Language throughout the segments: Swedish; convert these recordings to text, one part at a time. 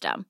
system.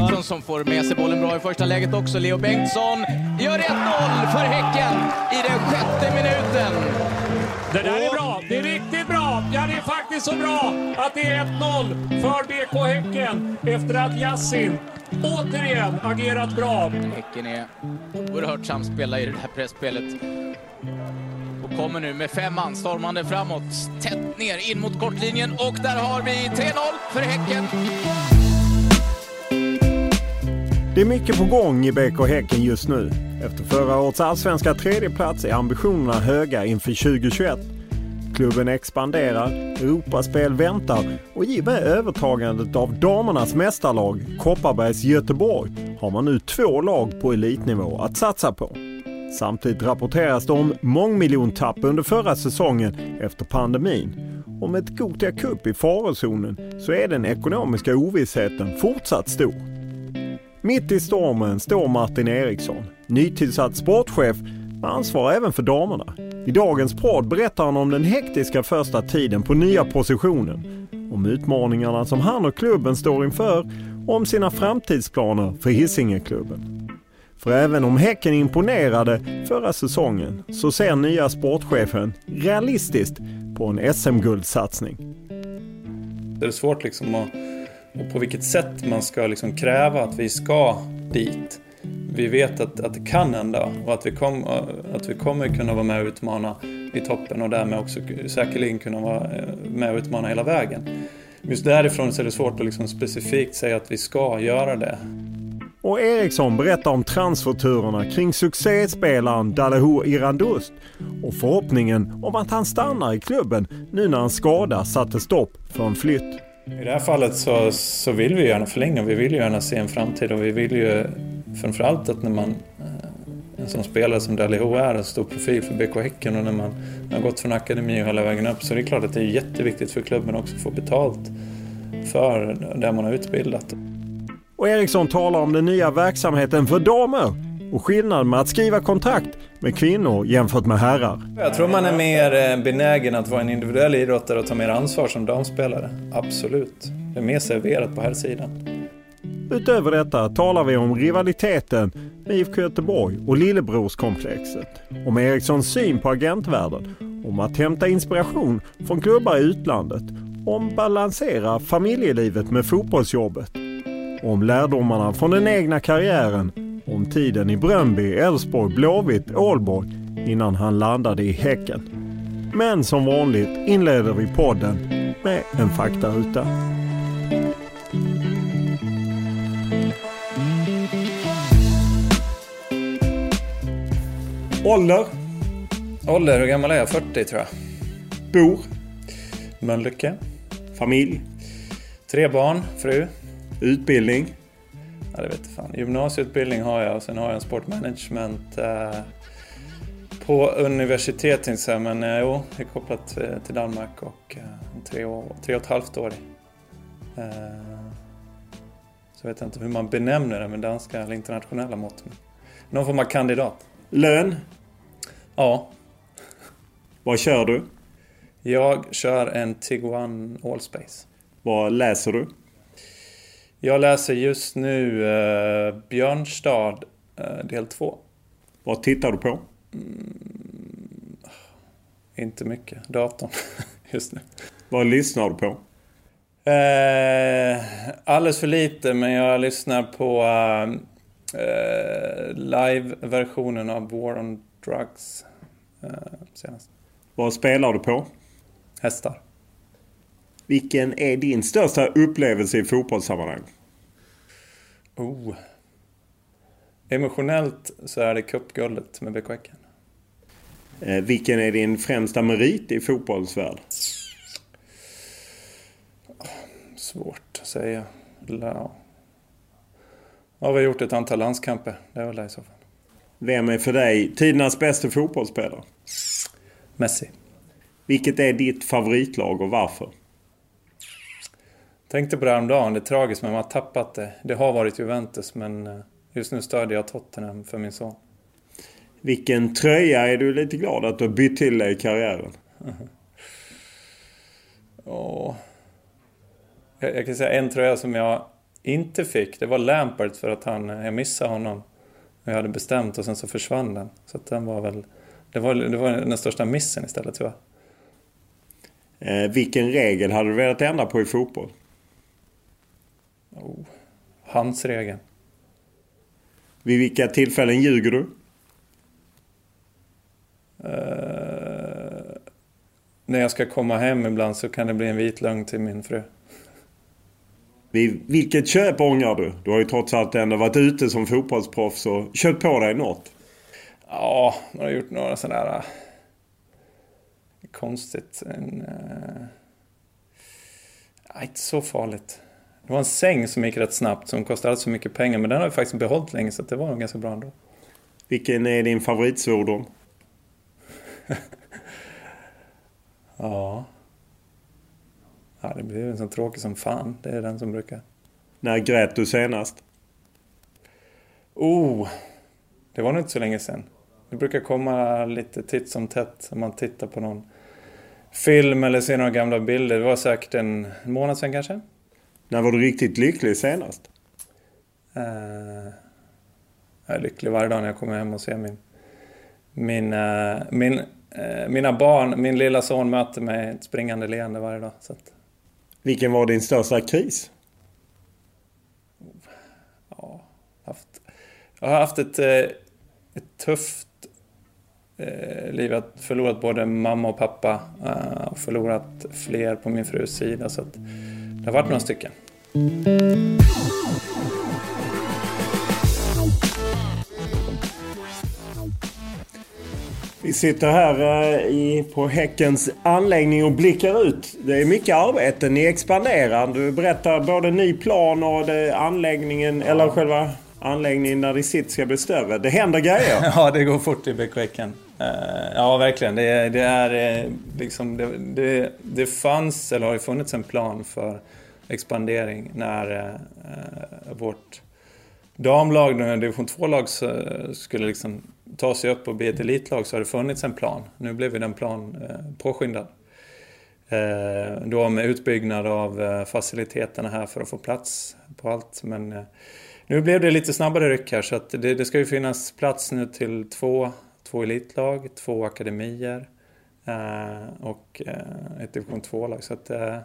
Bengtsson som får med sig bollen bra i första läget också. Leo Bengtsson gör 1-0 för Häcken i den sjätte minuten. Det där är bra. Det är riktigt bra. Ja, det är faktiskt så bra att det är 1-0 för BK Häcken efter att Yassin återigen agerat bra. Häcken är oerhört samspelade i det här pressspelet. Och kommer nu med fem man stormande framåt. Tätt ner in mot kortlinjen och där har vi 3-0 för Häcken. Det är mycket på gång i BK Häcken just nu. Efter förra årets allsvenska tredjeplats är ambitionerna höga inför 2021. Klubben expanderar, Europaspel väntar och i och med övertagandet av damernas mästarlag, Kopparbergs Göteborg, har man nu två lag på elitnivå att satsa på. Samtidigt rapporteras det om mångmiljontapp under förra säsongen efter pandemin. Och med ett Gothia Cup i farozonen så är den ekonomiska ovissheten fortsatt stor. Mitt i stormen står Martin Eriksson, nytillsatt sportchef med ansvar även för damerna. I dagens podd berättar han om den hektiska första tiden på nya positionen, om utmaningarna som han och klubben står inför och om sina framtidsplaner för Hisingeklubben. För även om Häcken imponerade förra säsongen så ser nya sportchefen realistiskt på en SM-guldsatsning. Det är svårt liksom att, och på vilket sätt man ska liksom kräva att vi ska dit. Vi vet att, att det kan hända och att vi, kom, att vi kommer kunna vara med och utmana i toppen och därmed också säkerligen kunna vara eh, med och utmana hela vägen. Just därifrån så är det svårt att liksom specifikt säga att vi ska göra det. Och Eriksson berättar om transferturerna kring succéspelaren Daleho Irandust och förhoppningen om att han stannar i klubben nu när en skada satte stopp för en flytt. I det här fallet så, så vill vi gärna förlänga. Vi vill gärna se en framtid och vi vill ju framförallt att när man eh, en sån spelare som Daleho är en stor profil för BK Häcken och när man har gått från akademi och hela vägen upp så det är klart att det är jätteviktigt för klubben också att få betalt för det man har utbildat. Och Eriksson talar om den nya verksamheten för damer och skillnaden med att skriva kontrakt med kvinnor jämfört med herrar. Jag tror man är mer benägen att vara en individuell idrottare och ta mer ansvar som damspelare. Absolut. Det är mer serverat på här sidan. Utöver detta talar vi om rivaliteten med IFK Göteborg och lillebrorskomplexet. Om Erikssons syn på agentvärlden. Om att hämta inspiration från klubbar i utlandet. Om balansera familjelivet med fotbollsjobbet om lärdomarna från den egna karriären, om tiden i Bröndby, Elfsborg, Blåvitt, Ålborg innan han landade i Häcken. Men som vanligt inleder vi podden med en faktaruta. Ålder? Ålder, hur gammal är jag? 40 tror jag. Bor? Mölnlycke. Familj? Tre barn, fru. Utbildning? Ja, det vet jag fan. Gymnasieutbildning har jag och sen har jag en sportmanagement eh, på universitet jag men eh, jo, det är kopplat eh, till Danmark och eh, tre, år, tre och ett halvt år. Eh, så vet jag inte hur man benämner det med danska eller internationella mått. Någon form av kandidat. Lön? Ja. Vad kör du? Jag kör en Tiguan Allspace. Vad läser du? Jag läser just nu eh, Björnstad eh, del 2. Vad tittar du på? Mm, inte mycket. Datorn just nu. Vad lyssnar du på? Eh, alldeles för lite, men jag lyssnar på eh, live-versionen av War on Drugs eh, senast. Vad spelar du på? Hästar. Vilken är din största upplevelse i fotbollssammanhang? Oh. Emotionellt så är det cupguldet med BK Häcken. Eh, vilken är din främsta merit i fotbollsvärld? Svårt att säga. Ja. Jag har gjort ett antal landskamper. Det är väl det i så fall. Vem är för dig tidernas bästa fotbollsspelare? Messi. Vilket är ditt favoritlag och varför? Tänkte på det häromdagen. Det är tragiskt men man har tappat det. Det har varit Juventus men eh, just nu stödjer jag Tottenham för min son. Vilken tröja är du lite glad att du har bytt till dig i karriären? Oh. Jag, jag kan säga en tröja som jag inte fick. Det var Lampard för att han, jag missade honom. Jag hade bestämt och sen så försvann den. Så att den var väl... Det var, det var den största missen istället jag. Eh, vilken regel hade du velat ändra på i fotboll? Oh. Hans regeln. Vid vilka tillfällen ljuger du? Uh, när jag ska komma hem ibland så kan det bli en vit lögn till min fru. Vid vilket köp ångrar du? Du har ju trots allt ändå varit ute som fotbollsproffs och köpt på dig något. Ja, jag har gjort några sådana där... Uh, konstigt. En, uh, inte så farligt. Det var en säng som gick rätt snabbt som kostade för mycket pengar. Men den har vi faktiskt behållit länge så det var nog ganska bra ändå. Vilken är din favoritsvordom? ja. Ja, det blir en sån tråkig som fan. Det är den som brukar... När grät du senast? Oh! Det var nog inte så länge sedan. Det brukar komma lite titt som tätt om man tittar på någon film eller ser några gamla bilder. Det var säkert en månad sedan kanske. När var du riktigt lycklig senast? Uh, jag är lycklig varje dag när jag kommer hem och ser min, min, uh, min, uh, mina barn. Min lilla son möter mig ett springande leende varje dag. Så att... Vilken var din största kris? Ja, haft, jag har haft ett, ett tufft liv. Jag har förlorat både mamma och pappa. och förlorat fler på min frus sida. Så att, det har varit några stycken. Vi sitter här eh, i, på Häckens anläggning och blickar ut. Det är mycket arbete. Ni expanderar. Du berättar både ny plan och det, anläggningen, eller själva anläggningen där det sitter ska bli större. Det händer grejer. ja, det går fort i. Uh, Eh, ja, verkligen. Det, det är eh, liksom... Det, det, det fanns, eller har ju funnits en plan för expandering när eh, eh vårt damlag, nu division 2-lag, skulle liksom ta sig upp och bli ett elitlag så har det funnits en plan. Nu blev ju den plan eh, påskyndad. Eh, då med utbyggnad av eh, faciliteterna här för att få plats på allt. Men eh, nu blev det lite snabbare ryck här så att det, det ska ju finnas plats nu till två, två elitlag, två akademier eh, och eh, ett division 2-lag. Så att eh,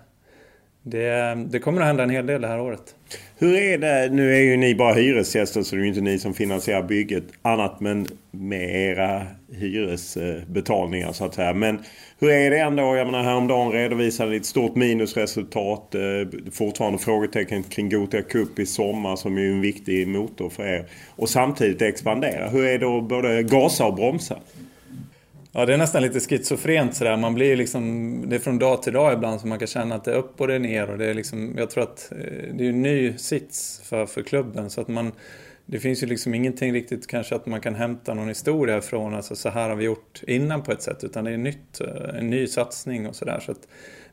det, det kommer att hända en hel del det här året. Hur är det, nu är ju ni bara hyresgäster så det är ju inte ni som finansierar bygget annat men med era hyresbetalningar så att säga. Men hur är det ändå? Jag menar häromdagen redovisade ni ett stort minusresultat. Eh, fortfarande frågetecken kring Gothia Cup i sommar som är en viktig motor för er. Och samtidigt expandera. Hur är det att både gasa och bromsa? Ja, det är nästan lite schizofrent sådär. Man blir liksom, det är från dag till dag ibland som man kan känna att det är upp och det är ner. Och det är liksom, jag tror att eh, det är en ny sits för, för klubben. Så att man, det finns ju liksom ingenting riktigt kanske att man kan hämta någon historia från. Alltså så här har vi gjort innan på ett sätt. Utan det är nytt, eh, en ny satsning och sådär. Så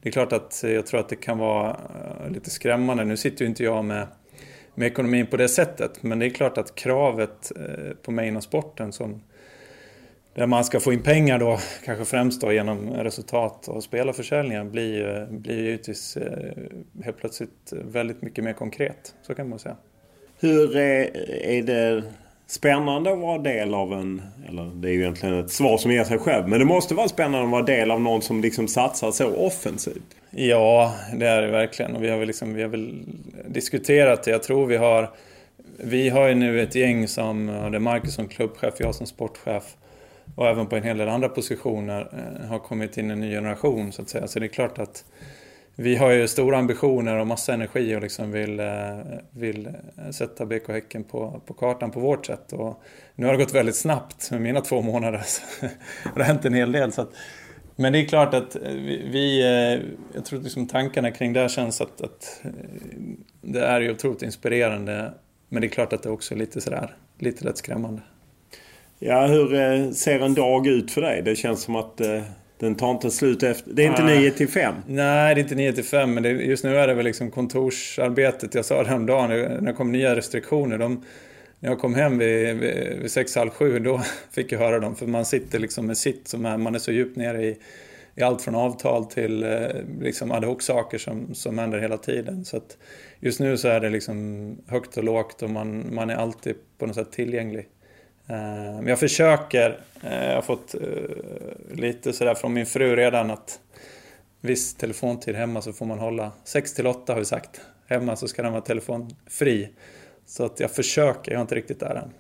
det är klart att eh, jag tror att det kan vara eh, lite skrämmande. Nu sitter ju inte jag med med ekonomin på det sättet. Men det är klart att kravet på mig inom sporten som där man ska få in pengar då, kanske främst då genom resultat och spelarförsäljningar, blir, blir givetvis helt plötsligt väldigt mycket mer konkret. Så kan man säga. Hur är, är det spännande att vara del av en... Eller det är ju egentligen ett svar som ger sig själv. Men det måste vara spännande att vara del av någon som liksom satsar så offensivt. Ja, det är det verkligen. Och vi har väl, liksom, vi har väl diskuterat det. Jag tror vi har... Vi har ju nu ett gäng som... Det är Marcus som klubbchef, jag som sportchef och även på en hel del andra positioner eh, har kommit in en ny generation så att säga. Så det är klart att vi har ju stora ambitioner och massa energi och liksom vill, eh, vill eh, sätta BK Häcken på, på kartan på vårt sätt. Och nu har det gått väldigt snabbt med mina två månader. Så det har hänt en hel del. Så att, men det är klart att eh, vi, vi jag tror liksom tankarna kring det känns att, att det är ju otroligt inspirerande. Men det är klart att det också är lite sådär, lite lätt skrämmande. Ja, hur ser en dag ut för dig? Det känns som att eh, den tar inte slut efter... Det är inte 9 till 5? Nej, det är inte 9 till 5. Men det, just nu är det väl liksom kontorsarbetet. Jag sa det häromdagen när det kom nya restriktioner. De, när jag kom hem vid, vid, vid sex, halv sju, då fick jag höra dem. För man sitter liksom med sitt, som är, man är så djupt nere i, i allt från avtal till eh, liksom ad hoc-saker som, som händer hela tiden. Så just nu så är det liksom högt och lågt och man, man är alltid på något sätt tillgänglig. Eh, men jag försöker, eh, jag har fått eh, lite sådär från min fru redan att viss telefontid hemma så får man hålla 6 till 8 har vi sagt. Hemma så ska den vara telefonfri. Så att jag försöker, jag är inte riktigt där än.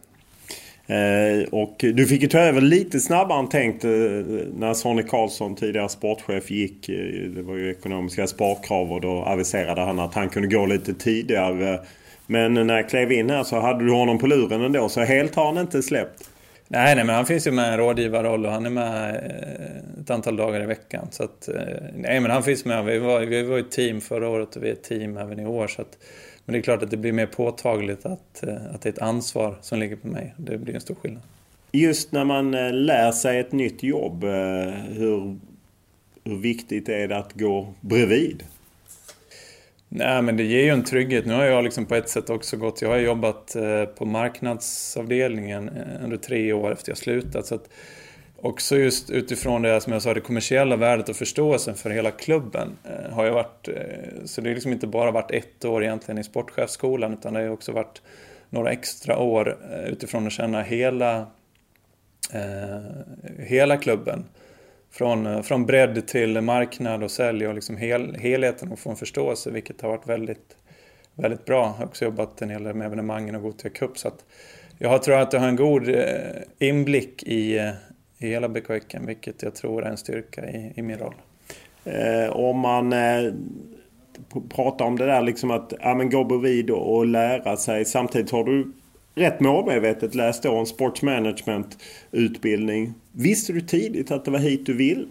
Eh, och du fick ju ta över lite snabbare än tänkt eh, när Sonny Karlsson, tidigare sportchef, gick. Eh, det var ju ekonomiska sparkrav och då aviserade han att han kunde gå lite tidigare. Men när jag klev in här så hade du honom på luren ändå så helt har han inte släppt. Nej, nej, men han finns ju med i en rådgivarroll och han är med eh, ett antal dagar i veckan. Så att, eh, nej, men han finns med. Vi var, vi var ett team förra året och vi är ett team även i år. Så att, men det är klart att det blir mer påtagligt att, eh, att det är ett ansvar som ligger på mig. Det blir en stor skillnad. Just när man lär sig ett nytt jobb, hur, hur viktigt är det att gå bredvid? Nej, men det ger ju en trygghet. Nu har jag liksom på ett sätt också gått... Jag har jobbat eh, på marknadsavdelningen eh, under tre år efter jag slutat. Så att också just utifrån det som jag sa, det kommersiella värdet och förståelsen för hela klubben eh, har jag varit... Så det har liksom inte bara varit ett år egentligen i sportchefsskolan utan det har också varit några extra år utifrån att känna hela, hela klubben från, eh, från bredd till marknad och sälj och liksom hel, helheten och få en förståelse vilket har varit väldigt, väldigt bra. Jag har också jobbat en hel del med evenemangen och Gothia Cup så att jag tror att jag har en god eh, inblick i, eh, i hela BK Häcken vilket jag tror är en styrka i, i min roll. Eh, om man eh, pratar om det där liksom att ja, men gå bredvid och lära sig. Samtidigt har du rätt målmedvetet läste en en sportsmanagement utbildning. Visste du tidigt att det var hit du ville?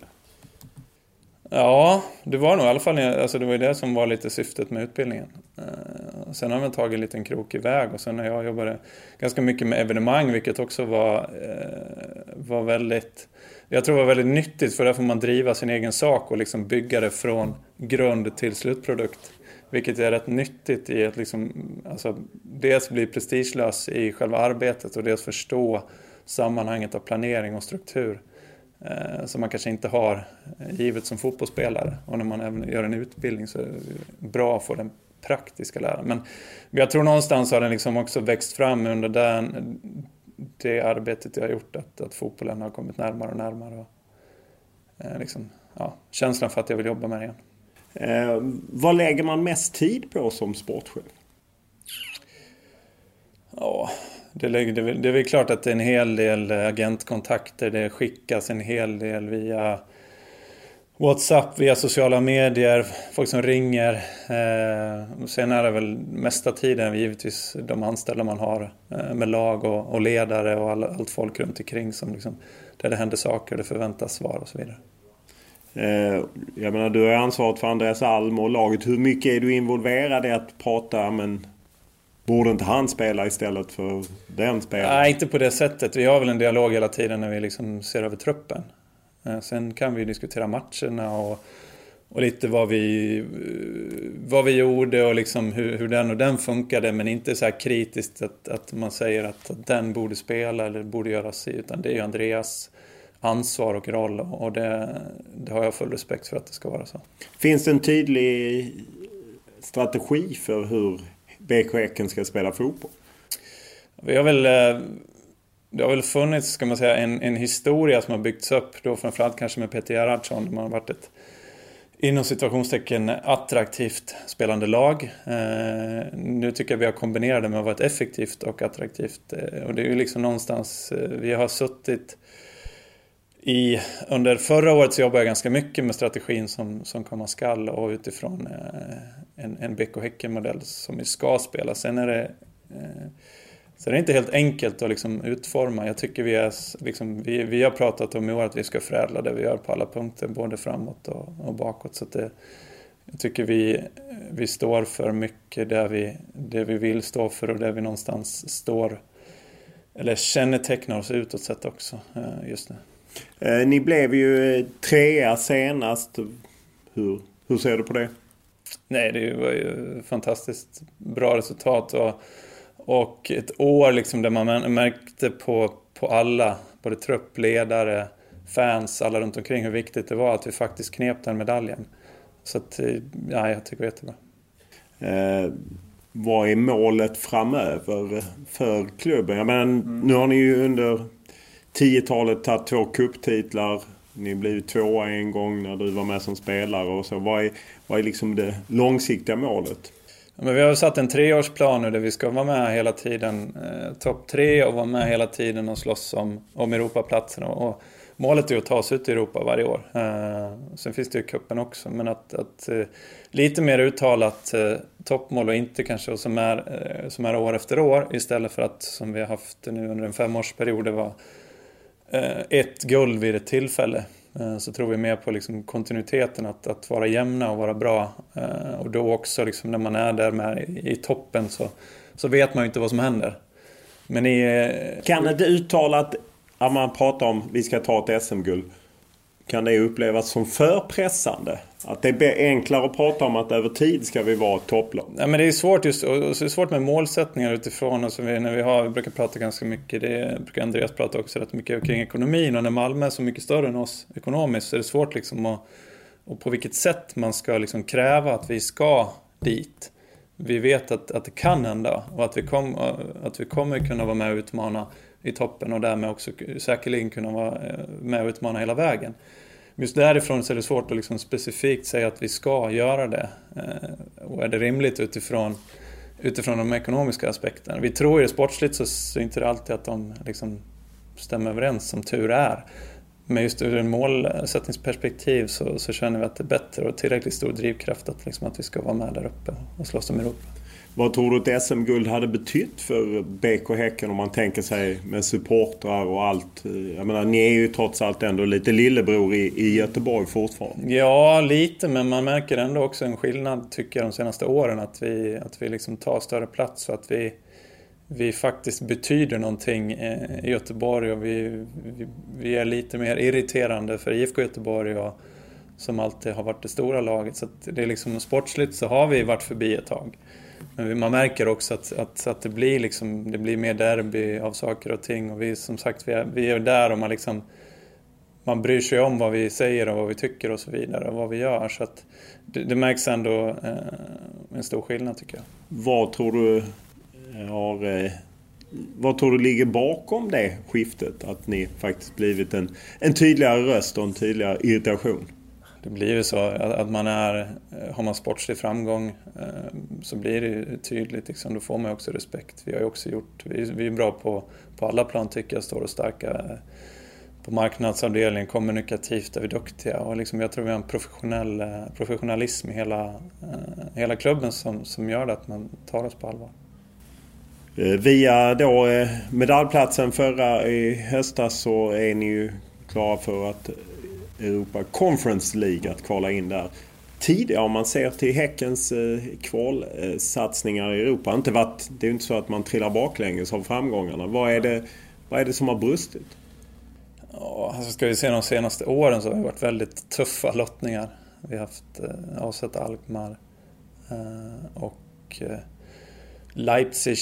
Ja, det var nog i alla fall alltså det var det som var lite syftet med utbildningen. Eh, sen har man tagit en liten krok i väg och sen när jag jobbade ganska mycket med evenemang vilket också var, eh, var väldigt jag tror det var väldigt nyttigt för där får man driva sin egen sak och liksom bygga det från grund till slutprodukt. Vilket är rätt nyttigt i att liksom, alltså, dels bli prestigelös i själva arbetet och dels förstå sammanhanget av planering och struktur. Eh, som man kanske inte har eh, givet som fotbollsspelare. Och när man även gör en utbildning så är det bra att få den praktiska läran. Men jag tror någonstans har den liksom också växt fram under den, det arbetet jag har gjort. Att, att fotbollen har kommit närmare och närmare. Och, eh, liksom, ja, känslan för att jag vill jobba med det igen. Eh, vad lägger man mest tid på som sportchef? Ja, det, det, det är väl klart att det är en hel del agentkontakter. Det skickas en hel del via WhatsApp, via sociala medier, folk som ringer. Eh, sen är det väl mesta tiden givetvis de anställda man har eh, med lag och, och ledare och all, allt folk runt omkring som liksom, där det händer saker, det förväntas svar och så vidare. Eh, jag menar, du har ansvaret för Andreas Alm och laget. Hur mycket är du involverad i att prata men Borde inte han spela istället för den spelaren? Nej, inte på det sättet. Vi har väl en dialog hela tiden när vi liksom ser över truppen. Eh, sen kan vi diskutera matcherna och, och lite vad vi, vad vi gjorde och liksom hur, hur den och den funkade. Men inte så här kritiskt att, att man säger att den borde spela eller borde göra sig. Utan det är ju Andreas ansvar och roll och det, det har jag full respekt för att det ska vara så. Finns det en tydlig strategi för hur BK Häcken ska spela fotboll? Vi har väl, eh, det har väl funnits, ska man säga, en, en historia som har byggts upp då framförallt kanske med Peter Gerhardsson. Man har varit ett inom situationstecken attraktivt spelande lag. Eh, nu tycker jag vi har kombinerat det med att vara ett effektivt och attraktivt. Eh, och det är ju liksom någonstans, eh, vi har suttit i, under förra året så jobbade jag ganska mycket med strategin som, som komma skall och utifrån eh, en, en BK Häcken-modell som vi ska spela. Sen är det, eh, sen är det inte helt enkelt att liksom utforma. Jag tycker vi, är, liksom, vi, vi har pratat om i år att vi ska förädla det vi gör på alla punkter, både framåt och, och bakåt. Så det, jag tycker vi, vi står för mycket det vi, det vi vill stå för och det vi någonstans står eller kännetecknar oss utåt sett också eh, just nu. Eh, ni blev ju eh, trea senast. Hur, hur ser du på det? Nej, det var ju fantastiskt bra resultat. Och, och ett år liksom där man märkte på, på alla, både trupp, ledare, fans, alla runt omkring hur viktigt det var att vi faktiskt knep den medaljen. Så att, eh, ja, jag tycker det var jättebra. Eh, vad är målet framöver för klubben? Jag menar, mm. nu har ni ju under 10-talet tagit två kupptitlar. Ni blev tvåa en gång när du var med som spelare och så. Vad är, vad är liksom det långsiktiga målet? Ja, men vi har satt en treårsplan nu där vi ska vara med hela tiden. Eh, Topp tre och vara med hela tiden och slåss om, om Europaplatserna. Och målet är att ta oss ut i Europa varje år. Eh, sen finns det ju kuppen också. Men att, att eh, lite mer uttalat eh, toppmål och inte kanske som är, eh, som är år efter år. Istället för att som vi har haft nu under en femårsperiod. Det var Eh, ett guld vid ett tillfälle. Eh, så tror vi mer på liksom kontinuiteten, att, att vara jämna och vara bra. Eh, och då också liksom när man är där med i, toppen så, så vet man ju inte vad som händer. Men i, kan det uttalat, att man pratar om vi ska ta ett SM-guld. Kan det upplevas som för pressande? Att det blir enklare att prata om att över tid ska vi vara ett topplag? Ja, men det är svårt just och det är svårt med målsättningar utifrån. Alltså vi, när vi, har, vi brukar prata ganska mycket, det brukar Andreas prata också rätt mycket kring ekonomin. Och när Malmö är så mycket större än oss ekonomiskt så är det svårt liksom att, och på vilket sätt man ska liksom kräva att vi ska dit. Vi vet att, att det kan hända och att vi, kom, att vi kommer kunna vara med och utmana i toppen och därmed också säkerligen kunna vara eh, med och utmana hela vägen just därifrån så är det svårt att liksom specifikt säga att vi ska göra det. Eh, och är det rimligt utifrån, utifrån de ekonomiska aspekterna? Vi tror ju sportsligt så, så är det inte alltid att de liksom stämmer överens som tur är. Men just ur en målsättningsperspektiv så, så känner vi att det är bättre och tillräckligt stor drivkraft att, liksom, att vi ska vara med där uppe och slåss om Europa. Vad tror du ett SM-guld hade betytt för BK Häcken om man tänker sig med supportrar och allt? Jag menar, ni är ju trots allt ändå lite lillebror i, i Göteborg fortfarande. Ja, lite, men man märker ändå också en skillnad tycker jag de senaste åren. Att vi, att vi liksom tar större plats och att vi, vi faktiskt betyder någonting eh, i Göteborg och vi, vi, vi är lite mer irriterande för IFK Göteborg. Och, som alltid har varit det stora laget. Så det är liksom sportsligt så har vi varit förbi ett tag. Man märker också att, att, att det, blir liksom, det blir mer derby av saker och ting. Och vi som sagt, vi är, vi är där och man liksom man bryr sig om vad vi säger och vad vi tycker och så vidare och vad vi gör. Så att det, det märks ändå eh, en stor skillnad tycker jag. Vad tror du eh, har... Eh, vad tror du ligger bakom det skiftet? Att ni faktiskt blivit en, en tydligare röst och en tydligare irritation? Det blir ju så att man är, eh, har man sportslig framgång eh, så blir det tydligt, liksom, då får man också respekt. Vi har ju också gjort, vi, vi är bra på, på alla plan tycker jag, står och starka eh, på marknadsavdelningen, kommunikativt är vi duktiga och liksom, jag tror vi har en professionell, professionalism i hela, hela klubben som, som gör det att man tar oss på allvar. Via då medaljplatsen förra i höstas så är ni ju klara för att Europa Conference League att kvala in där. Tidigare om man ser till Häckens eh, kvalsatsningar i Europa. Inte varit, det är ju inte så att man trillar baklänges av framgångarna. Vad är det, vad är det som har brustit? Ja, alltså ska vi se de senaste åren så har det varit väldigt tuffa lottningar. Vi har haft eh, AZ Alkmaar eh, och eh, Leipzig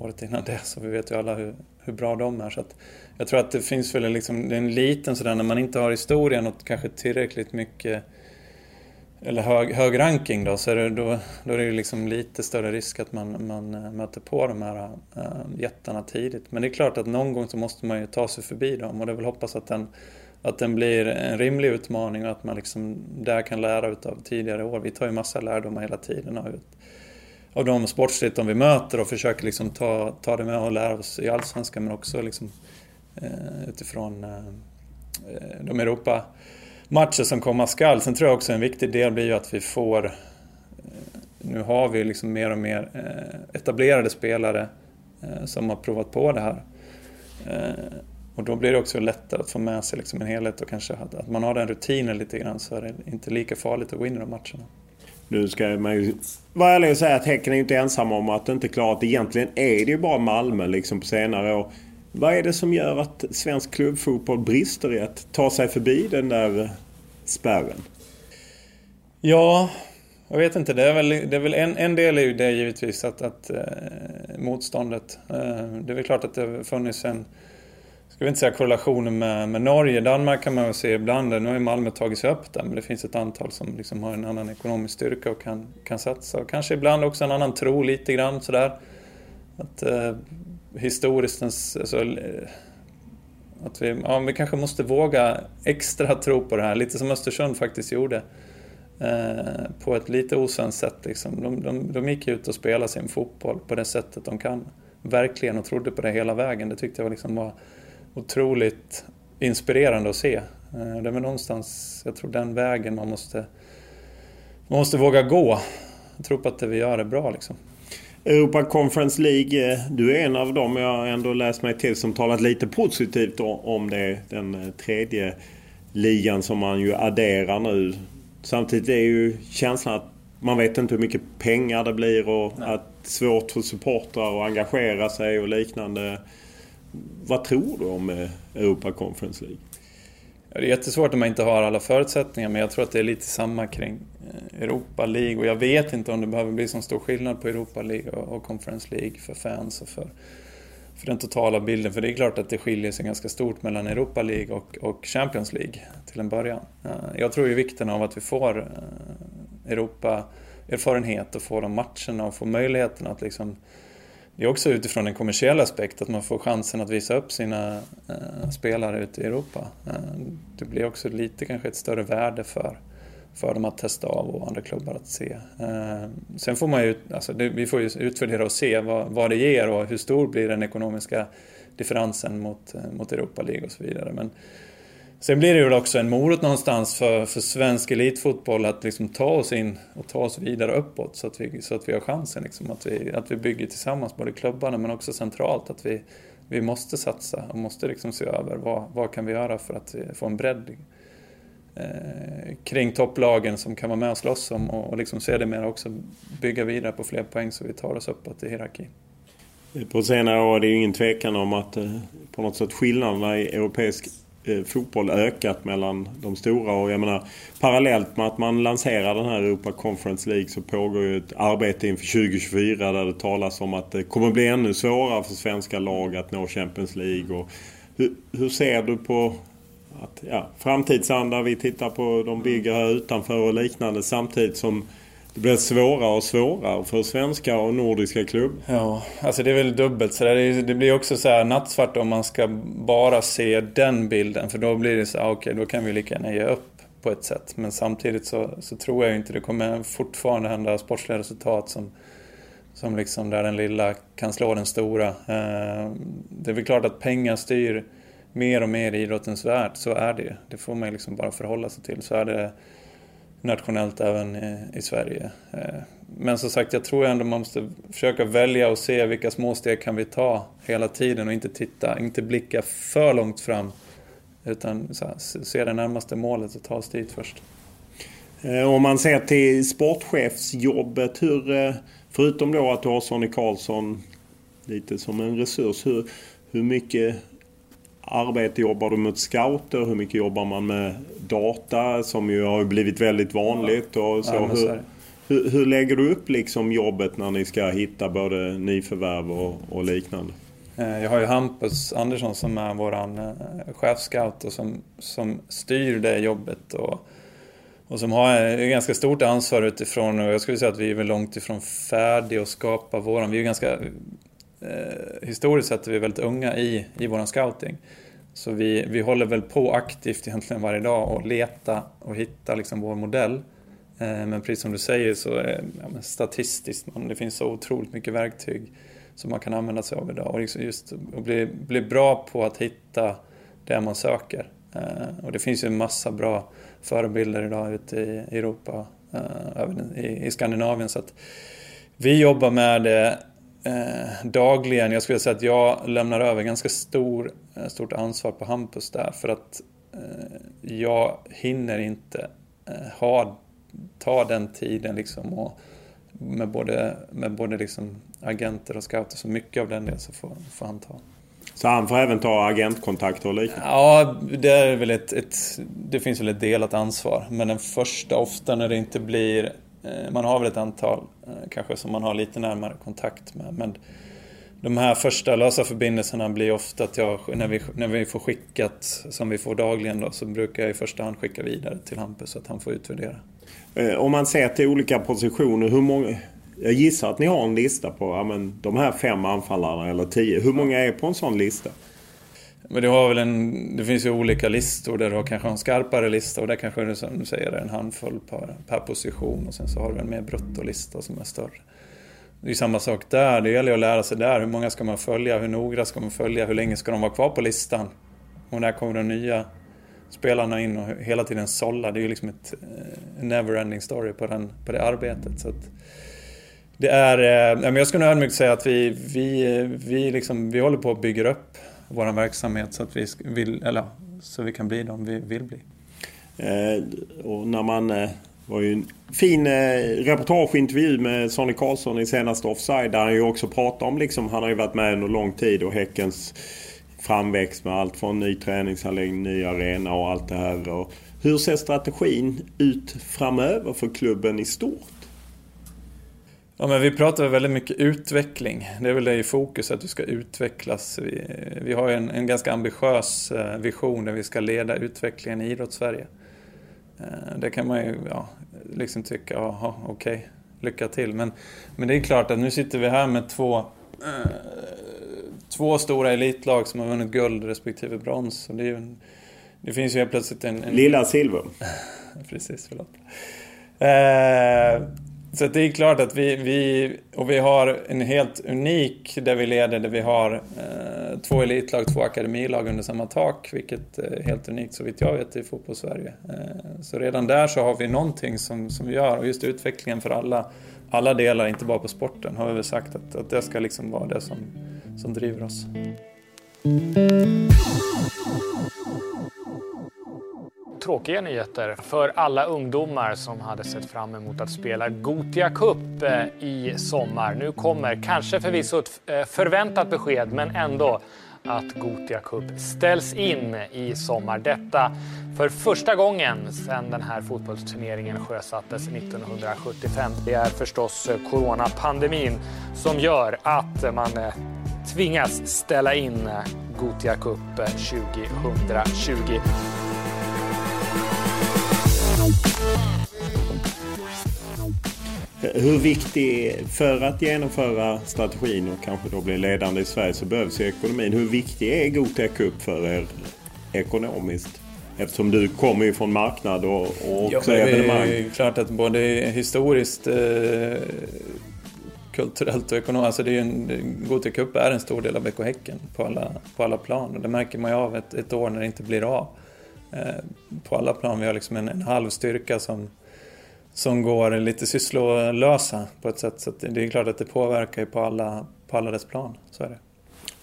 året innan det. Så vi vet ju alla hur, hur bra de är. Så att jag tror att det finns väl liksom, det är en liten sådär, när man inte har historien och kanske tillräckligt mycket eller hög, hög ranking då, så är det, då, då är det liksom lite större risk att man, man eh, möter på de här äh, jättarna tidigt. Men det är klart att någon gång så måste man ju ta sig förbi dem och det är väl hoppas att den, att den blir en rimlig utmaning och att man liksom där kan lära av tidigare år. Vi tar ju massa lärdomar hela tiden av, av de sportsligt vi möter och försöker liksom ta, ta det med och lära oss i Allsvenskan men också liksom Eh, utifrån eh, de Europa-matcher som komma skall. Sen tror jag också en viktig del blir ju att vi får... Eh, nu har vi liksom mer och mer etablerade spelare som har provat på det här. Och då blir det också lättare att få med sig liksom en helhet och kanske att, man har den rutinen lite grann så är det inte lika farligt att gå in i de matcherna. Nu ska man ju vara ärlig och säga att Häcken är inte ensam om att inte klara att egentligen är det ju bara Malmö liksom på senare år. Vad är det som gör att svensk klubbfotboll brister i att ta sig förbi den där spärren? Ja, jag vet inte. Det är väl, det är väl en, en del är ju det givetvis att, att eh, motståndet. Eh, det är väl klart att det har funnits en, ska vi inte säga korrelationer med, med Norge. Danmark kan man väl se ibland. Nu har ju Malmö tagit sig upp där men det finns ett antal som liksom har en annan ekonomisk styrka och kan, kan satsa. Och kanske ibland också en annan tro lite grann sådär. Att, eh, historiskt, alltså, eh, att vi, ja, vi kanske måste våga extra tro på det här, lite som Östersund faktiskt gjorde. Eh, på ett lite osvenskt sätt. Liksom. De, de, de gick ut och spelade sin fotboll på det sättet de kan. Verkligen och trodde på det hela vägen. Det tyckte jag liksom var otroligt inspirerande att se. Eh, det är väl någonstans, jag tror den vägen man måste, man måste våga gå. Jag tror på att det vi gör är bra liksom. Europa Conference League. Eh, du är en av dem jag ändå läst mig till som talat lite positivt om det. Den eh, tredje ligan som man ju adderar nu. Samtidigt är ju känslan att man vet inte hur mycket pengar det blir och Nej. att svårt för supportrar att engagera sig och liknande. Vad tror du om eh, Europa Conference League? Det är jättesvårt när man inte har alla förutsättningar men jag tror att det är lite samma kring eh, Europa League och jag vet inte om det behöver bli så stor skillnad på Europa League och Conference League för fans och för, för den totala bilden. För det är klart att det skiljer sig ganska stort mellan Europa League och, och Champions League till en början. Eh, jag tror ju vikten av att vi får eh, Europa-erfarenhet och får de matcherna och får möjligheten att liksom det är också utifrån en kommersiell aspekt att man får chansen att visa upp sina eh, spelare ute i Europa. Eh, det blir också lite kanske ett större värde för för dem att testa av och andra klubbar att se. Eh, sen får man ju, alltså det, vi får ju utvärdera och se vad, vad det ger och hur stor blir den ekonomiska differensen mot, eh, mot Europa League och så vidare. Men sen blir det väl också en morot någonstans för, för svensk elitfotboll att liksom ta oss in och ta oss vidare uppåt så att vi, så att vi har chansen. Liksom, att, vi, att vi bygger tillsammans, både klubbarna men också centralt. Att vi, vi måste satsa och måste liksom se över vad, vad kan vi göra för att få en bredd eh, kring topplagen som kan vara med och slåss om och, och liksom sedermera också bygga vidare på fler poäng så vi tar oss uppåt i hierarkin. På senare år är det ju ingen tvekan om att eh, på något sätt skillnaderna i europeisk Eh, fotboll ökat mellan de stora och jag menar parallellt med att man lanserar den här Europa Conference League så pågår ju ett arbete inför 2024 där det talas om att det kommer bli ännu svårare för svenska lag att nå Champions League. Och hur, hur ser du på att, ja, framtidsanda. Vi tittar på de bygger här utanför och liknande samtidigt som det blir svårare och svårare för svenska och nordiska klubb. Ja, alltså det är väl dubbelt så där. Det blir också så här nattsvart om man ska bara se den bilden. För då blir det så här, okej okay, då kan vi lika gärna ge upp. på ett sätt. Men samtidigt så, så tror jag inte det kommer fortfarande hända sportsliga resultat som, som liksom där den lilla kan slå den stora. Eh, det är väl klart att pengar styr mer och mer i idrottens värld, så är det Det får man liksom bara förhålla sig till. Så är det nationellt även i, i Sverige. Eh, men som sagt, jag tror ändå man måste försöka välja och se vilka små steg kan vi ta hela tiden och inte titta, inte blicka för långt fram. Utan här, se det närmaste målet och ta oss dit först. Eh, om man ser till sportchefsjobbet, hur, eh, förutom då att du har Sonny Karlsson lite som en resurs, hur, hur mycket arbete jobbar du mot scouter? Hur mycket jobbar man med data som ju har blivit väldigt vanligt? Och så. Ja, hur, hur, hur, lägger du upp liksom jobbet när ni ska hitta både nyförvärv och, och liknande? Eh, jag har ju Hampus Andersson som är vår eh, chefscout och som, som styr det jobbet. Och, och som har ett ganska stort ansvar utifrån, och jag skulle säga att vi är väl långt ifrån färdiga att skapa våran. Vi är ganska, eh, historiskt sett är vi väldigt unga i, i vår scouting. Så vi, vi håller väl på aktivt egentligen varje dag och leta och hitta liksom vår modell. Eh, men precis som du säger så är ja, statistiskt, man, det finns så otroligt mycket verktyg som man kan använda sig av idag. Och liksom just att bli, bli bra på att hitta det man söker. Eh, och det finns ju en massa bra förebilder idag ute i Europa, eh, även i, i Skandinavien. Så att vi jobbar med det eh, dagligen. Jag skulle säga att jag lämnar över ganska stor, eh, stort ansvar på Hampus där för att eh, jag hinner inte eh, ha, ta den tiden liksom och med både, med både liksom agenter och scouter. Så mycket av den delen så får, får han ta. Så han får även ta agentkontakter och liknande? Ja, det, är väl ett, ett, det finns väl ett delat ansvar. Men den första, ofta när det inte blir... Eh, man har väl ett antal eh, kanske som man har lite närmare kontakt med. Men de här första lösa förbindelserna blir ofta att jag, när vi, när vi får skickat, som vi får dagligen då, så brukar jag i första hand skicka vidare till Hampus så att han får utvärdera. Eh, om man ser till olika positioner, hur många... Jag gissar att ni har en lista på ja, men, de här fem anfallarna eller tio. Hur många är på en sån lista? Men du har väl en, det finns ju olika listor där du har kanske en skarpare lista och där kanske du som du säger är en handfull per, per position och sen så har du en mer bruttolista som är större. Det är samma sak där, det gäller att lära sig där. Hur många ska man följa? Hur noga ska man följa? Hur länge ska de vara kvar på listan? Och när kommer de nya spelarna in och hela tiden sålla? Det är ju liksom ett eh, never-ending story på, den, på det arbetet. Så att det är, eh, jag skulle nog ödmjukt säga att vi, vi, eh, vi, liksom, vi håller på att bygga upp vår verksamhet så att vi, vill, eller, så vi kan bli de vi vill bli. Eh, och när man eh, var ju en fin eh, reportageintervju med Sonny Karlsson i senaste Offside där han ju också pratade om liksom, han har ju varit med under lång tid och Häckens framväxt med allt från ny träningsanläggning, ny arena och allt det här. Och hur ser strategin ut framöver för klubben i stort? Ja, men vi pratar väldigt mycket utveckling. Det är väl det i fokus, att vi ska utvecklas. Vi, vi har en, en ganska ambitiös eh, vision där vi ska leda utvecklingen i idrottssverige. Eh, det kan man ju ja, liksom tycka, jaha, okej, okay, lycka till. Men, men det är klart att nu sitter vi här med två, eh, två stora elitlag som har vunnit guld respektive brons. Och det, en, det finns ju helt plötsligt en... en... Lilla silver. Precis, förlåt. Eh, så det är klart att vi, vi, och vi har en helt unik där vi leder, där vi har eh, två elitlag, två akademilag under samma tak, vilket är helt unikt så vitt jag vet i fotbollssverige. Eh, så redan där så har vi någonting som, som vi gör och just utvecklingen för alla, alla delar, inte bara på sporten, har vi väl sagt att, att det ska liksom vara det som, som driver oss tråkiga nyheter för alla ungdomar som hade sett fram emot att spela Gotia Cup eh, i sommar. Nu kommer kanske förvisso ett eh, förväntat besked, men ändå att Gotia Cup ställs in i sommar. Detta för första gången sedan den här fotbollsturneringen sjösattes 1975. Det är förstås eh, coronapandemin som gör att man tvingas ställa in Gotia Cup 2020. Hur viktig, för att genomföra strategin och kanske då bli ledande i Sverige så behövs ju ekonomin. Hur viktig är Gothia Cup för er ekonomiskt? Eftersom du kommer ju från marknad och, och också ja, evenemang. Det är klart att både historiskt, eh, kulturellt och ekonomiskt, alltså det är en, Gothia Cup är en stor del av BK Häcken på alla, på alla plan. Och det märker man ju av ett, ett år när det inte blir av. Eh, på alla plan, vi har liksom en, en halv styrka som som går lite sysslolösa på ett sätt. Så det är klart att det påverkar på alla, på alla dess plan. Så är det.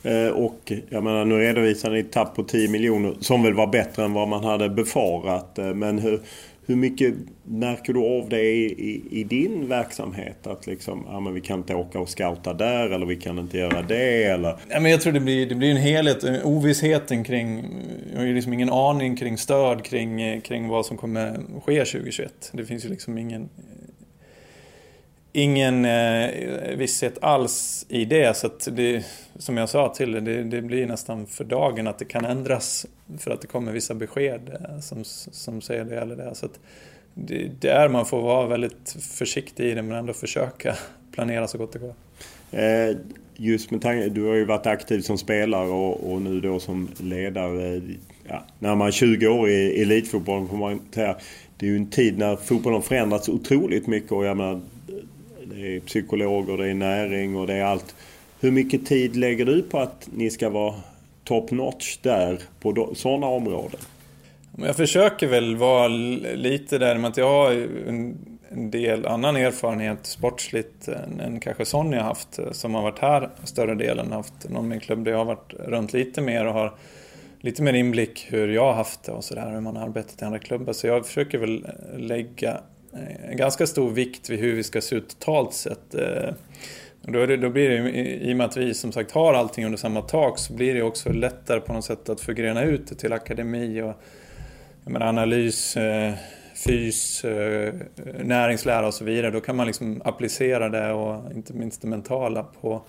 Eh, och jag menar, nu redovisar ni ett tapp på 10 miljoner som väl var bättre än vad man hade befarat. Eh, men hur, hur mycket märker du av det i, i, i, din verksamhet? Att liksom, ja, men vi kan inte åka och scouta där eller vi kan inte göra det eller? Ja, men jag tror det blir, det blir en helhet. Ovissheten kring... Jag har ju liksom ingen aning kring stöd kring, kring vad som kommer ske 2021. Det finns ju liksom ingen ingen eh, visshet alls i det. Så att det, som jag sa till det, det blir nästan för dagen att det kan ändras för att det kommer vissa besked eh, som, som säger det eller det. Så att det, det är man får vara väldigt försiktig i det men ändå försöka planera så gott det går. Eh, just med tanke, du har ju varit aktiv som spelare och, och nu då som ledare. Ja, när man är 20 år i elitfotbollen, får man säga det är ju en tid när fotbollen förändrats otroligt mycket och jag menar, det är psykologer, det är näring och det är allt. Hur mycket tid lägger du på att ni ska vara top notch där på sådana områden? Jag försöker väl vara lite där med att jag har en, del annan erfarenhet sportsligt än, än kanske Sonny har haft eh, som har varit här större delen. Haft någon min klubb där jag har varit runt lite mer och har lite mer inblick hur jag har haft det och sådär, hur man har arbetat i andra klubbar. Så jag försöker väl eh, lägga en ganska stor vikt vid hur vi ska se ut totalt sett. Eh, då, det, då blir det, i och med att vi som sagt har allting under samma tak, så blir det också lättare på något sätt att förgrena ut det till akademi och menar, analys, eh, fys, eh, näringslära och så vidare. Då kan man liksom applicera det och inte minst det mentala på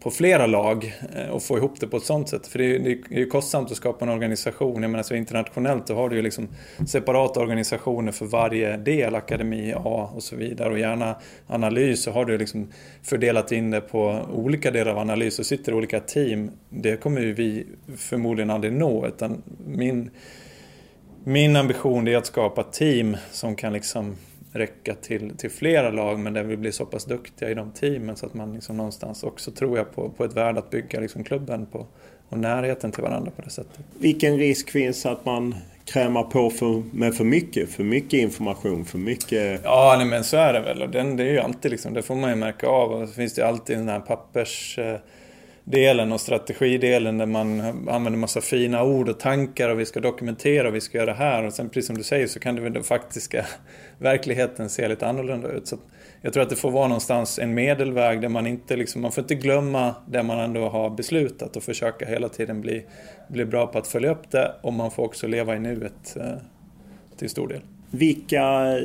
på flera lag eh, och få ihop det på ett sånt sätt. För det är, det är kostsamt att skapa en organisation. Jag menar så internationellt då har du ju liksom separata organisationer för varje del, akademi A och så vidare. Och gärna analys så har du liksom fördelat in det på olika delar av analys och sitter i olika team. Det kommer ju vi förmodligen aldrig nå utan min, min ambition är att skapa team som kan liksom räcka till, till flera lag men där vi blir så pass duktiga i de teamen så att man liksom någonstans också tror jag på, på ett värde att bygga liksom klubben på och närheten till varandra på det sättet. Vilken risk finns att man krämar på för, med för mycket? För mycket information, för mycket... Ja, nej, men så är det väl. Och den, det är ju alltid liksom, det får man ju märka av. Och så finns det alltid den här pappers... Eh, delen och strategidelen där man använder massa fina ord och tankar och vi ska dokumentera och vi ska göra det här. Och sen precis som du säger så kan det väl den faktiska verkligheten se lite annorlunda ut. Så jag tror att det får vara någonstans en medelväg där man inte liksom, man får inte glömma det man ändå har beslutat och försöka hela tiden bli, bli bra på att följa upp det och man får också leva i nuet eh, till stor del. Vilka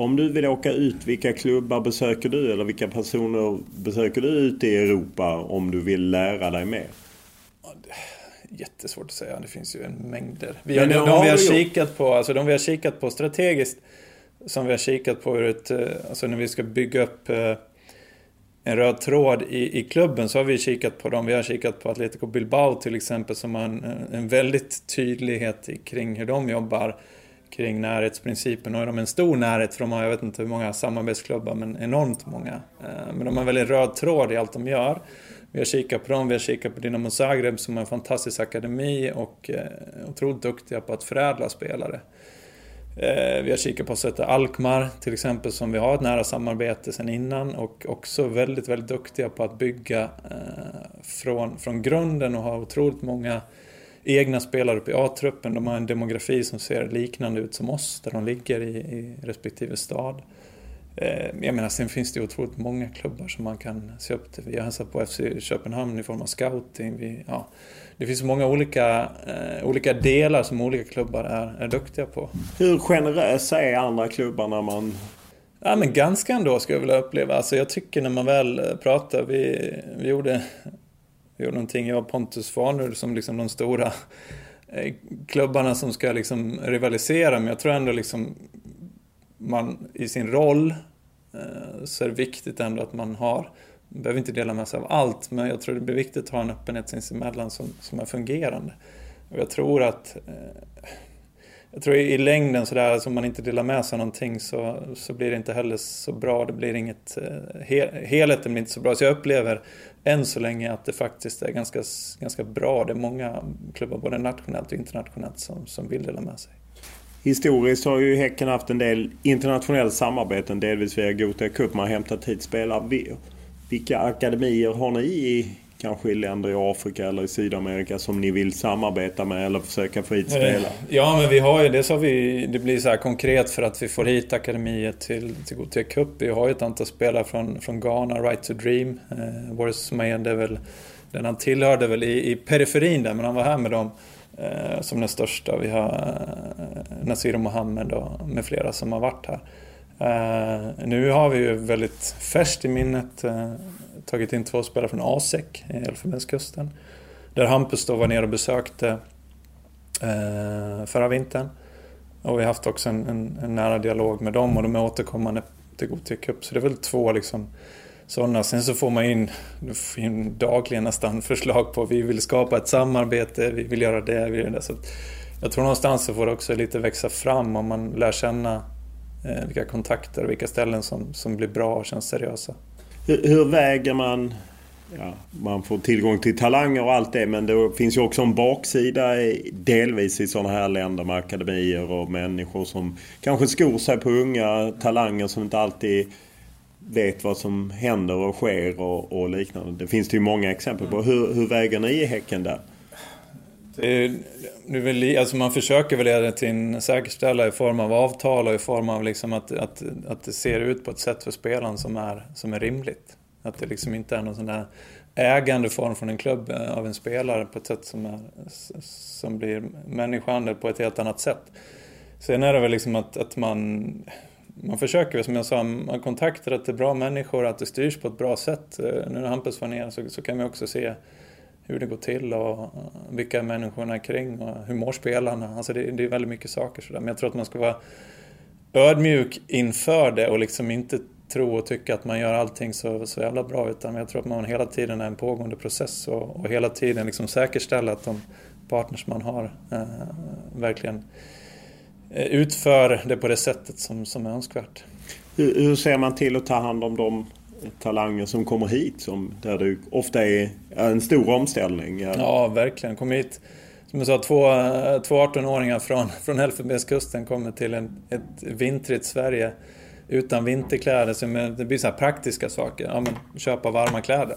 om du vill åka ut, vilka klubbar besöker du eller vilka personer besöker du ute i Europa om du vill lära dig mer? Jättesvårt att säga, det finns ju en mängder. Vi har, de, de, vi har kikat på, alltså de vi har kikat på strategiskt, som vi har kikat på ur ett, eh, alltså när vi ska bygga upp eh, en röd tråd i, i klubben så har vi kikat på dem. Vi har kikat på Atletico Bilbao till exempel som har en, en väldigt tydlighet kring hur de jobbar kring närhetsprincipen. Och de en stor närhet för de har, jag vet inte hur många samarbetsklubbar, men enormt många. Eh, men de har en väldigt röd tråd i allt de gör. Vi har kikat på dem, vi har kikat på Dinamo Zagreb som har en fantastisk akademi och eh, otroligt duktiga på att förädla spelare. Eh, vi har kikat på Söta Alkmaar till exempel som vi har ett nära samarbete sedan innan och också väldigt, väldigt duktiga på att bygga från, från grunden och har otroligt många egna spelare uppe i A-truppen. De har en demografi som ser liknande ut som oss, där de ligger i, i respektive stad. Eh, jag menar, sen finns det otroligt många klubbar som man kan se upp till. Vi har hälsat på FC Köpenhamn i form av scouting. Vi, ja, det finns många olika, eh, olika delar som olika klubbar är, är duktiga på. Hur generösa är andra klubbar när man Ja men ganska ändå skulle jag vilja uppleva. Alltså jag tycker när man väl pratar, vi, vi gjorde gjorde någonting, jag och Pontus Farner som liksom de stora eh, klubbarna som ska liksom rivalisera. Men jag tror ändå liksom man i sin roll eh, så är det viktigt ändå att man har, man behöver inte dela med sig av allt, men jag tror det blir viktigt att ha en öppenhet sinsemellan som, som är fungerande. Och jag tror att eh, jag tror i längden sådär, alltså om man inte delar med sig av någonting så, så blir det inte heller så bra. Det blir inget, hel, helheten blir inte så bra. Så jag upplever än så länge att det faktiskt är ganska, ganska bra. Det är många klubbar, både nationellt och internationellt, som, som vill dela med sig. Historiskt har ju Häcken haft en del internationella samarbeten, delvis via Gothia Cup. Man har hämtat hit spelare. Vilka akademier har ni i kanske i länder i Afrika eller i Sydamerika som ni vill samarbeta med eller försöka få hit eh, spelare? Ja, men vi har ju det så vi, det blir så här konkret för att vi får hit akademier till, till Gothia Cup. Vi har ju ett antal spelare från, från Ghana, Right to Dream. Eh, Boris det är väl den han tillhörde väl i, i periferin där, men han var här med dem eh, som den största. Vi har eh, Nasir Mohammed och med flera som har varit här. Uh, nu har vi ju väldigt färskt i minnet uh, tagit in två spelare från ASEC i eh, Elfenbenskusten. Där Hampus då var nere och besökte eh, förra vintern. Och vi har haft också en, en, en, nära dialog med dem och de är återkommande till Gothia Cup. Så det är väl två liksom sådana. Sen så får man in, får in dagligen nästan förslag på vi vill skapa ett samarbete, vi vill göra det, vi vill göra det. Så jag tror någonstans så får det också lite växa fram om man lär känna eh, vilka kontakter och vilka ställen som, som blir bra och känns seriösa. Hur, hur väger man Ja, man får tillgång till talanger och allt det men det finns ju också en baksida delvis i sådana här länder med akademier och människor som kanske skor sig på unga talanger som inte alltid vet vad som händer och sker och, och liknande. Det finns det ju många exempel på. Hur, hur väger ni i Häcken där? Det är, det är väl, alltså man försöker väl det till en säkerställa i form av avtal och i form av liksom att, att, att det ser ut på ett sätt för spelaren som är, som är rimligt. Att det liksom inte är någon sån där ägandeform från en klubb eh, av en spelare på ett sätt som, är, som blir människohandel på ett helt annat sätt. Sen är det väl liksom att, att man, man försöker, som jag sa, man kontaktar att det är bra människor, att det styrs på ett bra sätt. Eh, nu när Hampus var nere så, så kan vi också se hur det går till och vilka människorna är kring och hur mår spelarna. Alltså det, det är väldigt mycket saker sådär. Men jag tror att man ska vara ödmjuk inför det och liksom inte tro och tycka att man gör allting så, så jävla bra utan jag tror att man hela tiden är en pågående process och, och hela tiden liksom säkerställa att de partners man har eh, verkligen eh, utför det på det sättet som, som är önskvärt. Hur, hur ser man till att ta hand om de talanger som kommer hit som, där det ofta är en stor omställning. Ja, ja verkligen. Kom hit, som jag sa, två, två 18-åringar från, från Elfenbenskusten kommer till en, ett vintrigt Sverige utan vinterkläder. Så det blir så här praktiska saker. Ja, men köpa varma kläder.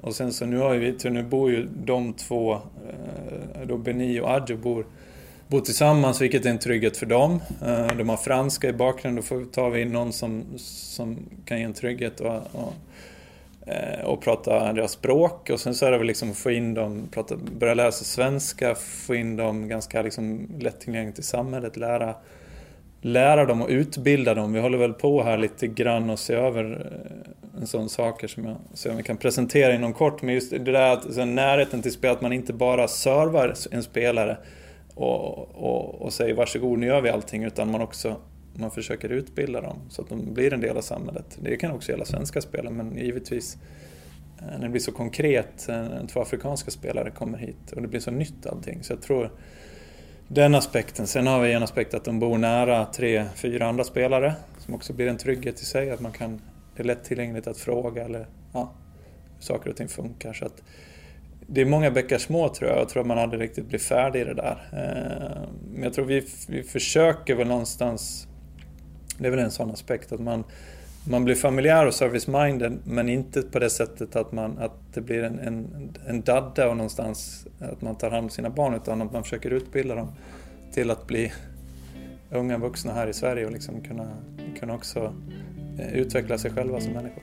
Och sen så nu har vi, tur, nu bor ju de två, eh, då Beni och Adjo bor bo tillsammans, vilket är en trygghet för dem. Eh, de har franska i bakgrunden, då tar vi in någon som, som kan ge en trygghet och, och, eh, och prata deras språk. Och sen så är det väl liksom att få in dem, prata, börja lära sig svenska, få in dem ganska liksom lättillgängligt i samhället, lära, lära dem och utbilda dem. Vi håller väl på här lite grann och se över eh, en sån saker som jag ser om vi kan presentera inom kort. Men just det där att närheten till spel, att man inte bara servar en spelare och, och, och säger varsågod, nu gör vi allting, utan man också man försöker utbilda dem så att de blir en del av samhället. Det kan också gälla svenska spelare, men givetvis eh, när det blir så konkret, eh, två afrikanska spelare kommer hit och det blir så nytt allting. Så jag tror den aspekten. Sen har vi en aspekt att de bor nära tre, fyra andra spelare som också blir en trygghet i sig. Att man kan, det är lättillgängligt att fråga eller ja, hur saker och ting funkar. Så att, det är många bäckar små tror jag. Jag tror att man aldrig riktigt blir färdig i det där. Eh, men jag tror vi, vi försöker väl någonstans, det är väl en sån aspekt, att man, man blir familjär och service-minded men inte på det sättet att, man, att det blir en, en, en dadda och någonstans att man tar hand om sina barn utan att man försöker utbilda dem till att bli unga vuxna här i Sverige och liksom kunna, kunna också eh, utveckla sig själva som människor.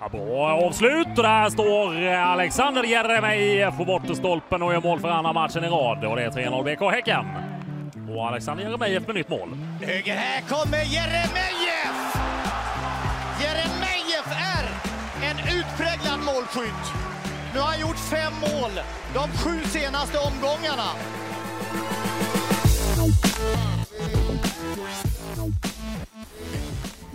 Ja, bra avslut och där står eh, Alexander Jeremejeff på bortestolpen och gör mål för andra matchen i rad. Och det är 3-0 BK Häcken. Och Alexander Jeremejeff med nytt mål. Höger här kommer Jeremejeff! Jeremejeff är en utpräglad målskytt. Nu har han gjort fem mål de sju senaste omgångarna.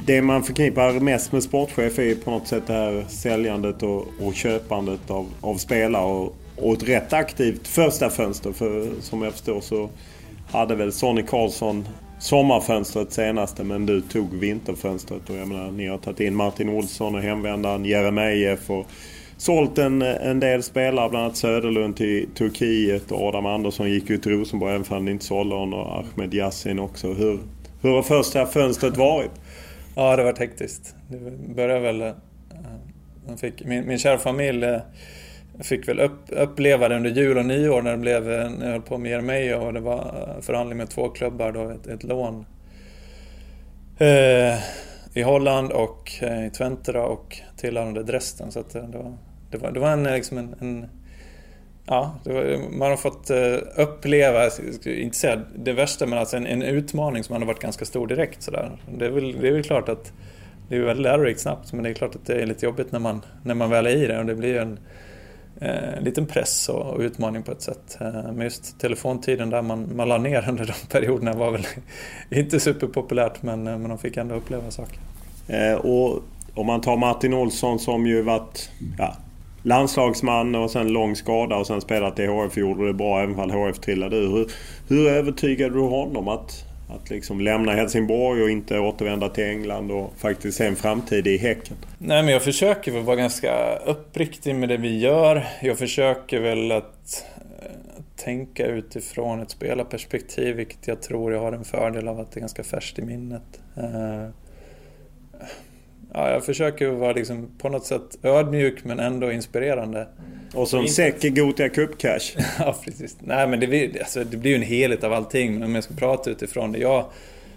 Det man förknippar mest med sportchef är på något sätt det här säljandet och, och köpandet av, av spelare och, och ett rätt aktivt första fönster. För som jag förstår så hade väl Sonny Karlsson sommarfönstret senaste men du tog vinterfönstret. Och jag menar, ni har tagit in Martin Olsson och hemvändaren Jeremejeff och sålt en, en del spelare, bland annat Söderlund till Turkiet och Adam Andersson gick ju till Rosenborg även om ni inte sålde honom och Ahmed Yassin också. Hur, hur har första fönstret varit? Ja, det var hektiskt. Det började väl... Eh, fick, min, min kära familj eh, fick väl upp, uppleva det under jul och nyår när det blev, eh, när jag höll på med Jeremejeff och det var förhandling med två klubbar då, ett, ett lån. Eh, I Holland och eh, i Twente och tillhörande Dresden. Så att det, var, det, var, det var en, liksom en, en Ja, var, man har fått eh, uppleva, inte säga det värsta, men alltså en, en utmaning som har varit ganska stor direkt. Sådär. Det, är väl, det är väl klart att det är väldigt lärorikt snabbt, men det är klart att det är lite jobbigt när man, när man väl är i det och det blir en eh, liten press och, och utmaning på ett sätt. Eh, men just telefontiden där man, man la ner under de perioderna var väl inte superpopulärt, men, eh, men de fick ändå uppleva saker. Eh, och om man tar Martin Olsson som ju varit ja, landslagsman och sen lång skada och sen spelat i HF gjorde det bra även om HF trillade ur. Hur, hur övertygade du honom att, att liksom lämna Helsingborg och inte återvända till England och faktiskt se en framtid i Häcken? Nej men jag försöker väl vara ganska uppriktig med det vi gör. Jag försöker väl att eh, tänka utifrån ett spelarperspektiv vilket jag tror jag har en fördel av att det är ganska färskt i minnet. Eh, Ja, jag försöker vara liksom på något sätt ödmjuk men ändå inspirerande. Och så en säck i Gothia Cup Cash. ja, precis. Nej, men det blir, alltså, det blir ju en helhet av allting. Men om jag ska prata utifrån det jag,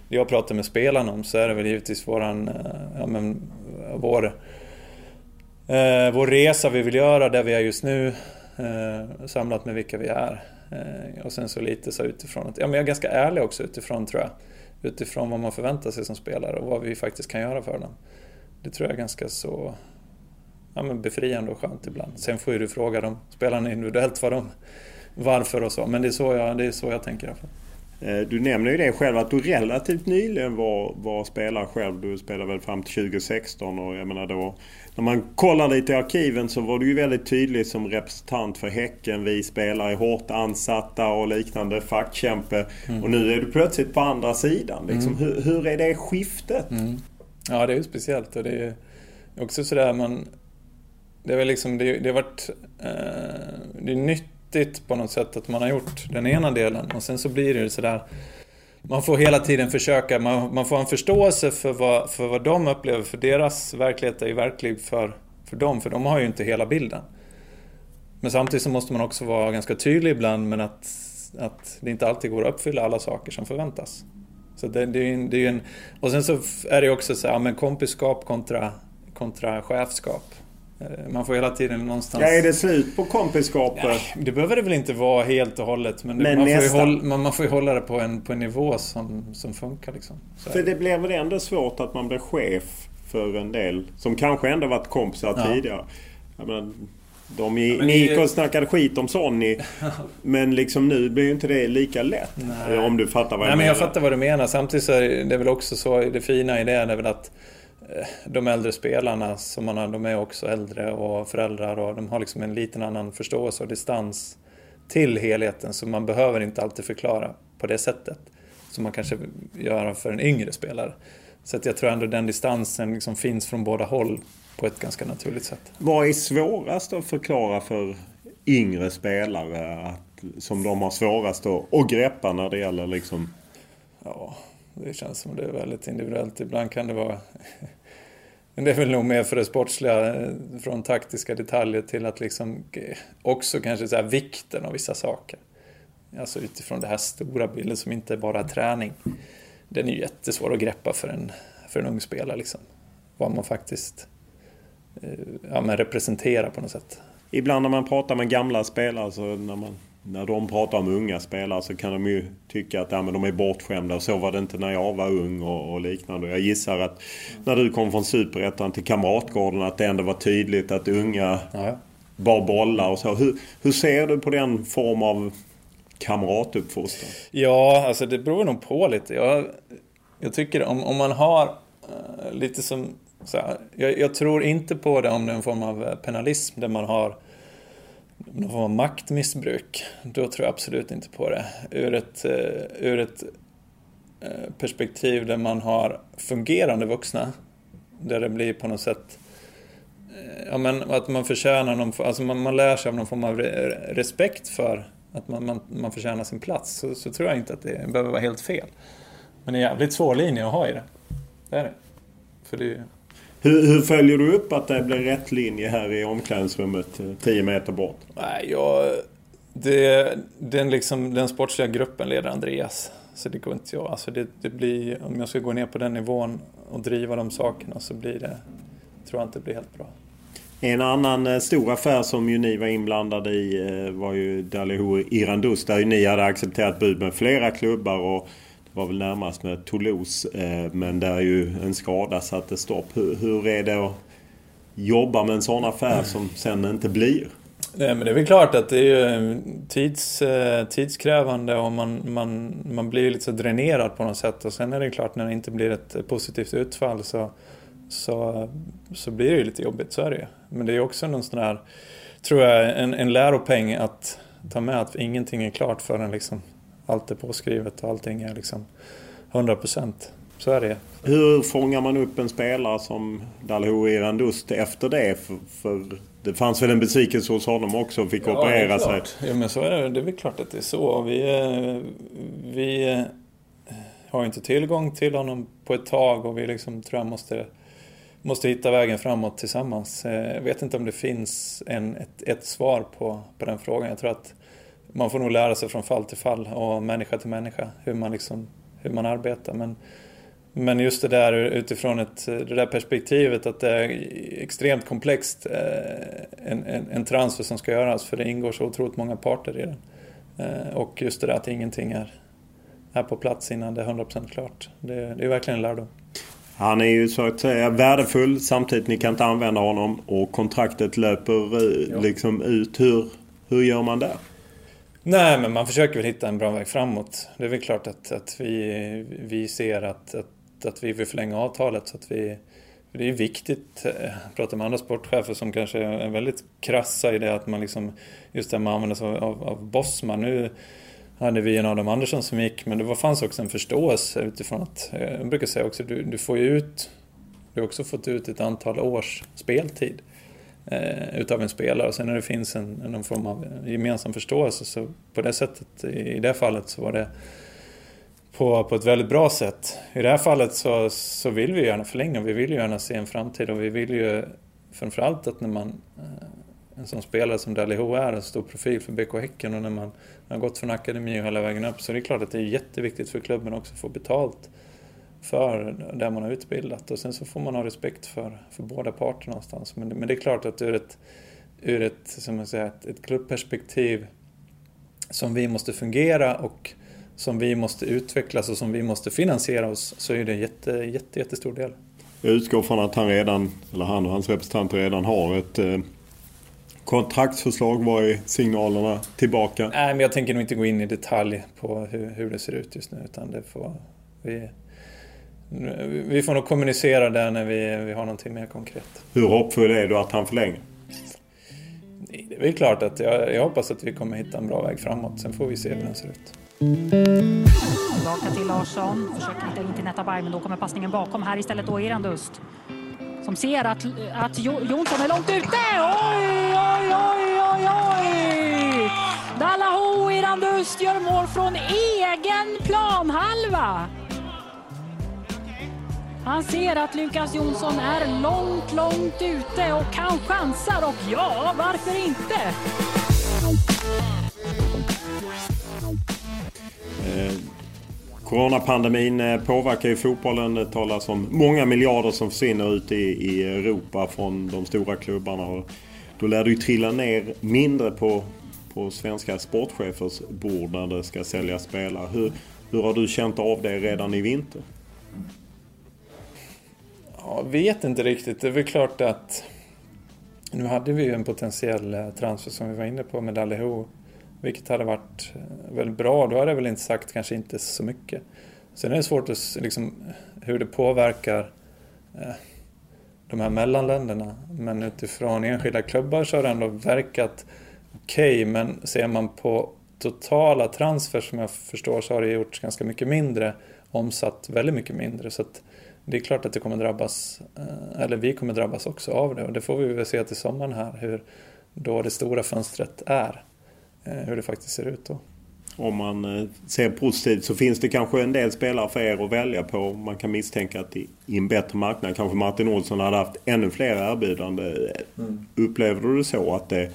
det jag pratar med spelarna om så är det väl givetvis våran, eh, ja, men, vår, eh, vår resa vi vill göra där vi är just nu. Eh, samlat med vilka vi är. Eh, och sen så lite så utifrån att, ja men jag är ganska ärlig också utifrån tror jag. Utifrån vad man förväntar sig som spelare och vad vi faktiskt kan göra för dem. Det tror jag är ganska så ja, men befriande och skönt ibland. Sen får ju du fråga dem, spelarna individuellt, vad de, varför och så. Men det är så jag, det är så jag tänker i alla fall. Eh, Du nämner ju det själv att du relativt nyligen var, var spelare själv. Du spelade väl fram till 2016 och jag menar då... När man kollar lite i arkiven så var du ju väldigt tydlig som representant för Häcken. Vi spelare är hårt ansatta och liknande fackkämpe. Mm. Och nu är du plötsligt på andra sidan. Liksom, hur, hur är det skiftet? Mm. Ja, det är ju speciellt och det är också sådär man... det är väl liksom, det, det har varit, eh, det är nyttigt på något sätt att man har gjort den ena delen och sen så blir det sådär man får hela tiden försöka, man, man får en förståelse för vad, för vad de upplever, för deras verklighet är ju verklig för, för dem, för de har ju inte hela bilden. Men samtidigt så måste man också vara ganska tydlig ibland med att, att det inte alltid går att uppfylla alla saker som förväntas. Så det, det, är, det är en, och sen så är det också så här, men kompiskap kontra, kontra chefskap. Eh, man får hela tiden någonstans... Ja, är det slut på kompiskapet? Nej, det behöver det väl inte vara helt och hållet. Men, men man, får ju hålla, man, man, får ju hålla det på en, på en nivå som, som funkar. Liksom. För det blir väl ändå svårt att man blir chef för en del som kanske ändå varit kompisar ja. tidigare. menar, de i, ja, ni gick och snackade skit om Sonny. men liksom nu blir ju inte det lika lätt. Nej. Om du fattar vad jag Nej, menar. Men jag fattar vad du menar. Samtidigt så är det väl också så, det fina i det är väl att Eh, de äldre spelarna, som man har, de är också äldre och föräldrar och de har liksom en liten annan förståelse och distans till helheten så man behöver inte alltid förklara på det sättet som man kanske gör för en yngre spelare. Så att jag tror ändå den distansen liksom finns från båda håll på ett ganska naturligt sätt. Vad är svårast att förklara för yngre spelare att, som de har svårast att, att greppa när det gäller liksom... Ja, det känns som det är väldigt individuellt. Ibland kan det vara men det är väl nog mer för det sportsliga, från taktiska detaljer till att liksom också kanske så vikten av vissa saker. Alltså utifrån det här stora bilden som inte bara är träning. Den är ju jättesvår att greppa för en, för en ung spelare liksom. Vad man faktiskt ja, men representerar på något sätt. Ibland när man pratar med gamla spelare så när man när de pratar om unga spelare så kan de ju tycka att ja, men de är bortskämda och så var det inte när jag var ung och, och liknande. Jag gissar att när du kom från Superettan till Kamratgården att det ändå var tydligt att unga ja. bar bollar och så. Hur, hur ser du på den form av kamratuppfostran? Ja, alltså det beror nog på lite. Jag, jag tycker om, om man har uh, lite som... Så jag, jag, tror inte på det om det är en form av eh, penalism där man har någon form av maktmissbruk, då tror jag absolut inte på det. Ur ett, eh, ur ett eh, perspektiv där man har fungerande vuxna, där det blir på något sätt Ja men att man förtjänar någon, alltså man, man lär sig av någon form av respekt för att man, man, man förtjänar sin plats så, så tror jag inte att det behöver vara helt fel. Men det är en jävligt svår linje att ha i det. Det är det. För det hur, hur, följer du upp att det blir rätt linje här i omklädningsrummet 10 meter bort? Nej, jag... Det, den, liksom, den sportsliga gruppen leder Andreas. Så det går inte jag. Alltså det, det blir, om jag ska gå ner på den nivån och driva de sakerna så blir det... tror jag inte det blir helt bra. En annan eh, stor affär som ju ni var inblandade i eh, var ju Dalihou Irandus där ju ni hade accepterat bud med flera klubbar och var väl närmast med Toulouse. Eh, men där ju en skada satte stopp. Hur, hur är det att jobba med en sån affär som sen inte blir? Nej, men det är väl klart att det är eh, tids, eh, tidskrävande och man, man, man blir lite så dränerad på något sätt. Och sen är det klart när det inte blir ett positivt utfall så, så, så blir det ju lite jobbigt, så är det ju. Men det är också någon sån här, tror jag, en, en läropeng att ta med att ingenting är klart förrän liksom allt är påskrivet och allting är liksom 100 procent. Så är det. Hur fångar man upp en spelare som Dalhou Irandust efter det? För, för, det fanns väl en besvikelse hos honom också och fick ja, operera sig. Ja men så är det. Det är väl klart att det är så. Vi, vi har inte tillgång till honom på ett tag och vi liksom tror jag måste, måste hitta vägen framåt tillsammans. Jag vet inte om det finns en, ett, ett svar på, på den frågan. Jag tror att man får nog lära sig från fall till fall och människa till människa hur man, liksom, hur man arbetar. Men, men just det där utifrån ett, det där perspektivet att det är extremt komplext eh, en, en, en transfer som ska göras för det ingår så otroligt många parter i den. Eh, och just det där att ingenting är, är på plats innan det är 100% klart. Det, det är verkligen en lärdom. Han är ju så att säga värdefull samtidigt ni kan inte använda honom och kontraktet löper eh, liksom ut. Hur, hur gör man där? Nej, men man försöker väl hitta en bra väg framåt. Det är väl klart att, att vi, vi ser att, att, att vi vill förlänga avtalet så att vi... Det är viktigt, eh, jag pratar med andra sportchefer som kanske är väldigt krassa i det att man liksom... Just det man använder sig av, av Bosman. Nu hade vi en Adam Andersson som gick, men det fanns också en förståelse utifrån att... Eh, jag brukar säga också, du, du får ju ut... Du har också fått ut ett antal års speltid eh, utav en spelare. Och sen när det finns en, någon form av gemensam förståelse så på det sättet, i det fallet så var det på, på ett väldigt bra sätt. I det här fallet så, så vill vi gärna förlänga, vi vill gärna se en framtid och vi vill ju framförallt att när man eh, en sån spelare som Daliho är, en stor profil för BK Häcken och när man har gått från akademi och hela vägen upp så är det klart att det är jätteviktigt för klubben också att få betalt för det man har utbildat och sen så får man ha respekt för, för båda parter någonstans. Men, men det är klart att ur ett, ur ett, som jag säger, ett, ett klubbperspektiv som vi måste fungera och som vi måste utvecklas och som vi måste finansiera oss så är det en jätte, jätte, jättestor del. Jag utgår från att han redan, eller han och hans representanter redan har ett eh, kontraktsförslag. Vad är signalerna tillbaka? Nej, men jag tänker nog inte gå in i detalj på hur, hur det ser ut just nu utan det får vi vi får nog kommunicera det när vi, vi har någonting mer konkret. Hur hoppfull är du att han förlänger? Det är väl klart att jag, jag hoppas att vi kommer hitta en bra väg framåt. Sen får vi se hur den ser ut. Tillbaka till Larsson. Försöker hitta in till Netabay, men då kommer passningen bakom. Här istället då Erandust. Som ser att, att Jonsson är långt ute. Oj, oj, oj, oj, oj! Dalaho Erandust gör mål från egen planhalva. Han ser att Lukas Jonsson är långt, långt ute och kan chansar och ja, varför inte? Eh, coronapandemin eh, påverkar ju fotbollen. Det talas om många miljarder som försvinner ute i, i Europa från de stora klubbarna. Och då lär det ju trilla ner mindre på, på svenska sportchefers bord när det ska säljas spelare. Hur, hur har du känt av det redan i vinter? Jag vet inte riktigt. Det är väl klart att nu hade vi ju en potentiell eh, transfer som vi var inne på med Daliho. Vilket hade varit eh, väldigt bra. Då hade jag väl inte sagt kanske inte så mycket. Sen är det svårt att liksom hur det påverkar eh, de här mellanländerna. Men utifrån enskilda klubbar så har det ändå verkat okej. Okay, men ser man på totala transfer som jag förstår så har det gjorts ganska mycket mindre. Omsatt väldigt mycket mindre. Så att det är klart att det kommer drabbas, eh, eller vi kommer drabbas också av det och det får vi väl se till sommaren här hur då det stora fönstret är. Eh, hur det faktiskt ser ut då. Om man eh, ser positivt så finns det kanske en del spelare för er att välja på. Man kan misstänka att i en bättre marknad kanske Martin Olsson hade haft ännu fler erbjudanden. Mm. Upplever du det så att det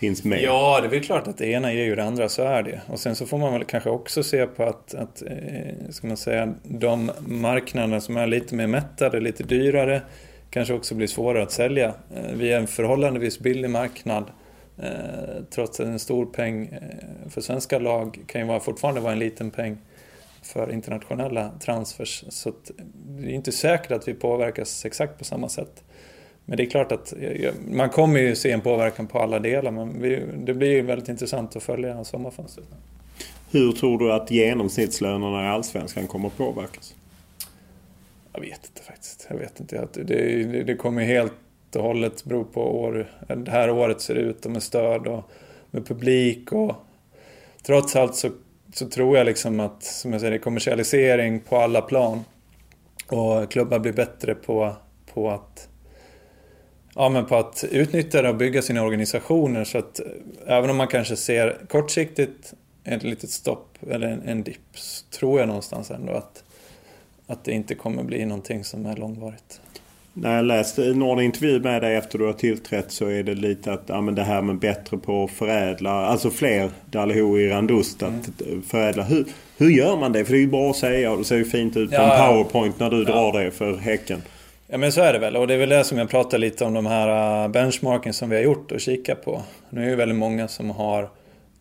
finns med? Ja, det är väl klart att det ena ger ju det andra, så är det. Och sen så får man väl kanske också se på att, att eh, ska man säga, de marknader som är lite mer mättade, lite dyrare, kanske också blir svårare att sälja. Eh, vi är en förhållandevis billig marknad. Eh, trots att en stor peng eh, för svenska lag kan ju vara, fortfarande vara en liten peng för internationella transfers. Så eh, det är inte säkert att vi påverkas exakt på samma sätt. Men det är klart att man kommer ju se en påverkan på alla delar men det blir ju väldigt intressant att följa sommarfönstret. Hur tror du att genomsnittslönerna i Allsvenskan kommer att påverkas? Jag vet inte faktiskt. Jag vet inte. Det, det, det kommer helt och hållet bero på hur det här året ser ut och med stöd och med publik och trots allt så, så tror jag liksom att, som jag säger, det är kommersialisering på alla plan. Och klubbar blir bättre på, på att ja, men på att utnyttja det och bygga sina organisationer så att eh, även om man kanske ser kortsiktigt ett litet stopp eller en, en dipp så tror jag någonstans ändå att, att det inte kommer bli någonting som är långvarigt. När jag läste någon intervju med dig efter du har tillträtt så är det lite att ja, men det här med bättre på att förädla, alltså fler Daliho i Randust att mm. förädla. Hur, hur gör man det? För det är ju bra att säga och det ser ju fint ut på ja, en powerpoint när du ja. drar det för Häcken. Ja men så är det väl och det är väl det som jag pratar lite om de här äh, benchmarken som vi har gjort och kikat på. Nu är det väldigt många som har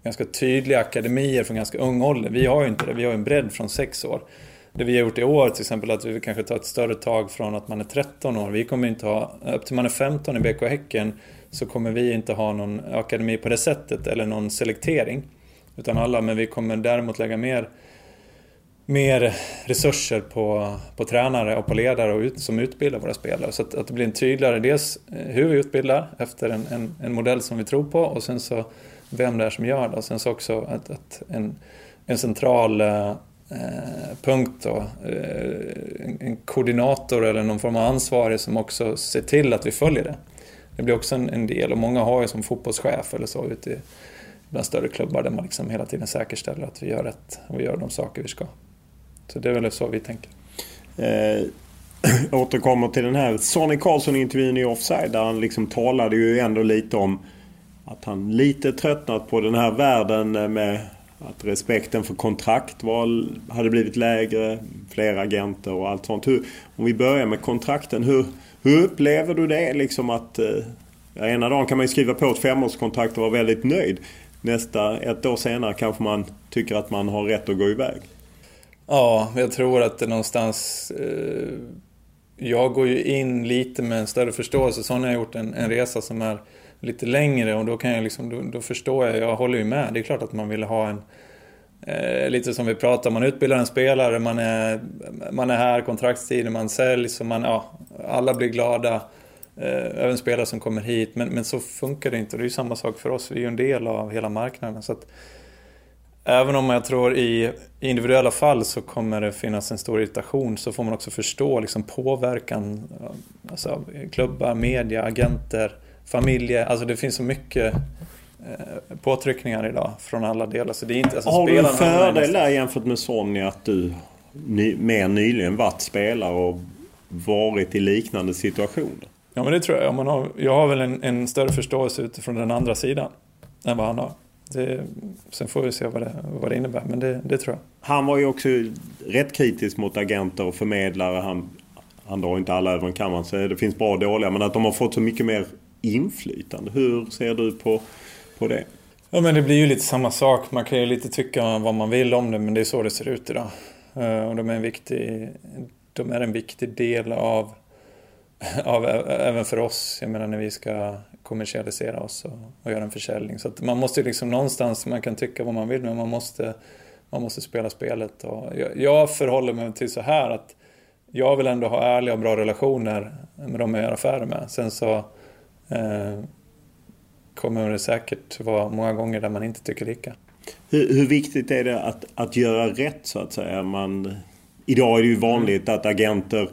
ganska tydliga akademier från ganska ung ålder. Vi har ju inte det, vi har en bredd från 6 år. Det vi har gjort i år till exempel att vi kanske tar ett större tag från att man är 13 år. Vi kommer inte ha, upp till man är 15 i BK Häcken så kommer vi inte ha någon akademi på det sättet eller någon selektering. Utan alla, men vi kommer däremot lägga mer mer resurser på, på tränare och på ledare och ut, som utbildar våra spelare. Så att, att, det blir en tydligare, dels eh, hur vi utbildar efter en, en, en, modell som vi tror på och sen så vem det är som gör det. Och sen så också att, att en, en central eh, eh, punkt då, eh, en, en, koordinator eller någon form av ansvarig som också ser till att vi följer det. det blir också en, en, del och många har ju som fotbollschef eller så ute bland större klubbar där man liksom hela tiden säkerställer att vi gör rätt och vi gör de saker vi ska. Så det är väl så vi tänker. Eh, återkommer till den här Sonny Karlsson-intervjun i Offside där han liksom talade ju ändå lite om att han lite tröttnat på den här världen med att respekten för kontrakt var, hade blivit lägre, fler agenter och allt sånt. Hur, om vi börjar med kontrakten. Hur, hur upplever du det? Liksom att, ja, ena dagen kan man ju skriva på ett femårskontrakt och vara väldigt nöjd. Nästa, ett år senare kanske man tycker att man har rätt att gå iväg. Ja, jag tror att det någonstans... Eh, jag går ju in lite med en större förståelse. Så har jag gjort en, en resa som är lite längre och då kan jag liksom, då, då, förstår jag, jag håller ju med. Det är klart att man vill ha en, eh, lite som vi pratar man utbildar en spelare, man är, man är här kontraktstiden, man säljs och man, ja, alla blir glada. Eh, även spelare som kommer hit, men, men så funkar det inte. Och det är ju samma sak för oss, vi är ju en del av hela marknaden. Så att, Även om jag tror i individuella fall så kommer det finnas en stor irritation så får man också förstå liksom påverkan alltså, klubbar, media, agenter familjer, alltså det finns så mycket eh, påtryckningar idag från alla delar. Så det är inte, alltså Har du en fördel där jämfört med Sonny att du ny, mer nyligen varit spelare och varit i liknande situationer? Ja men det tror jag. Man har, jag har väl en, en större förståelse utifrån den andra sidan än vad han har. Det, sen får vi se vad det, vad det innebär, men det, det, tror jag. Han var ju också rätt kritisk mot agenter och förmedlare. Han, han drar inte alla över en kammare, så det finns bra och dåliga. Men att de har fått så mycket mer inflytande. Hur ser du på, på det? Ja men det blir ju lite samma sak. Man kan ju lite tycka vad man vill om det men det är så det ser ut idag. Eh, och de är en viktig, de är en viktig del av, av även för oss. Jag menar när vi ska kommersialisera oss och, och göra en försäljning. Så att man måste liksom någonstans, man kan tycka vad man vill men man måste, man måste spela spelet. Och jag, jag förhåller mig till så här att jag vill ändå ha ärliga och bra relationer med de jag gör affärer med. Sen så eh, kommer det säkert vara många gånger där man inte tycker lika. Hur, hur, viktigt är det att, att göra rätt så att säga? Man, idag är det ju vanligt att agenter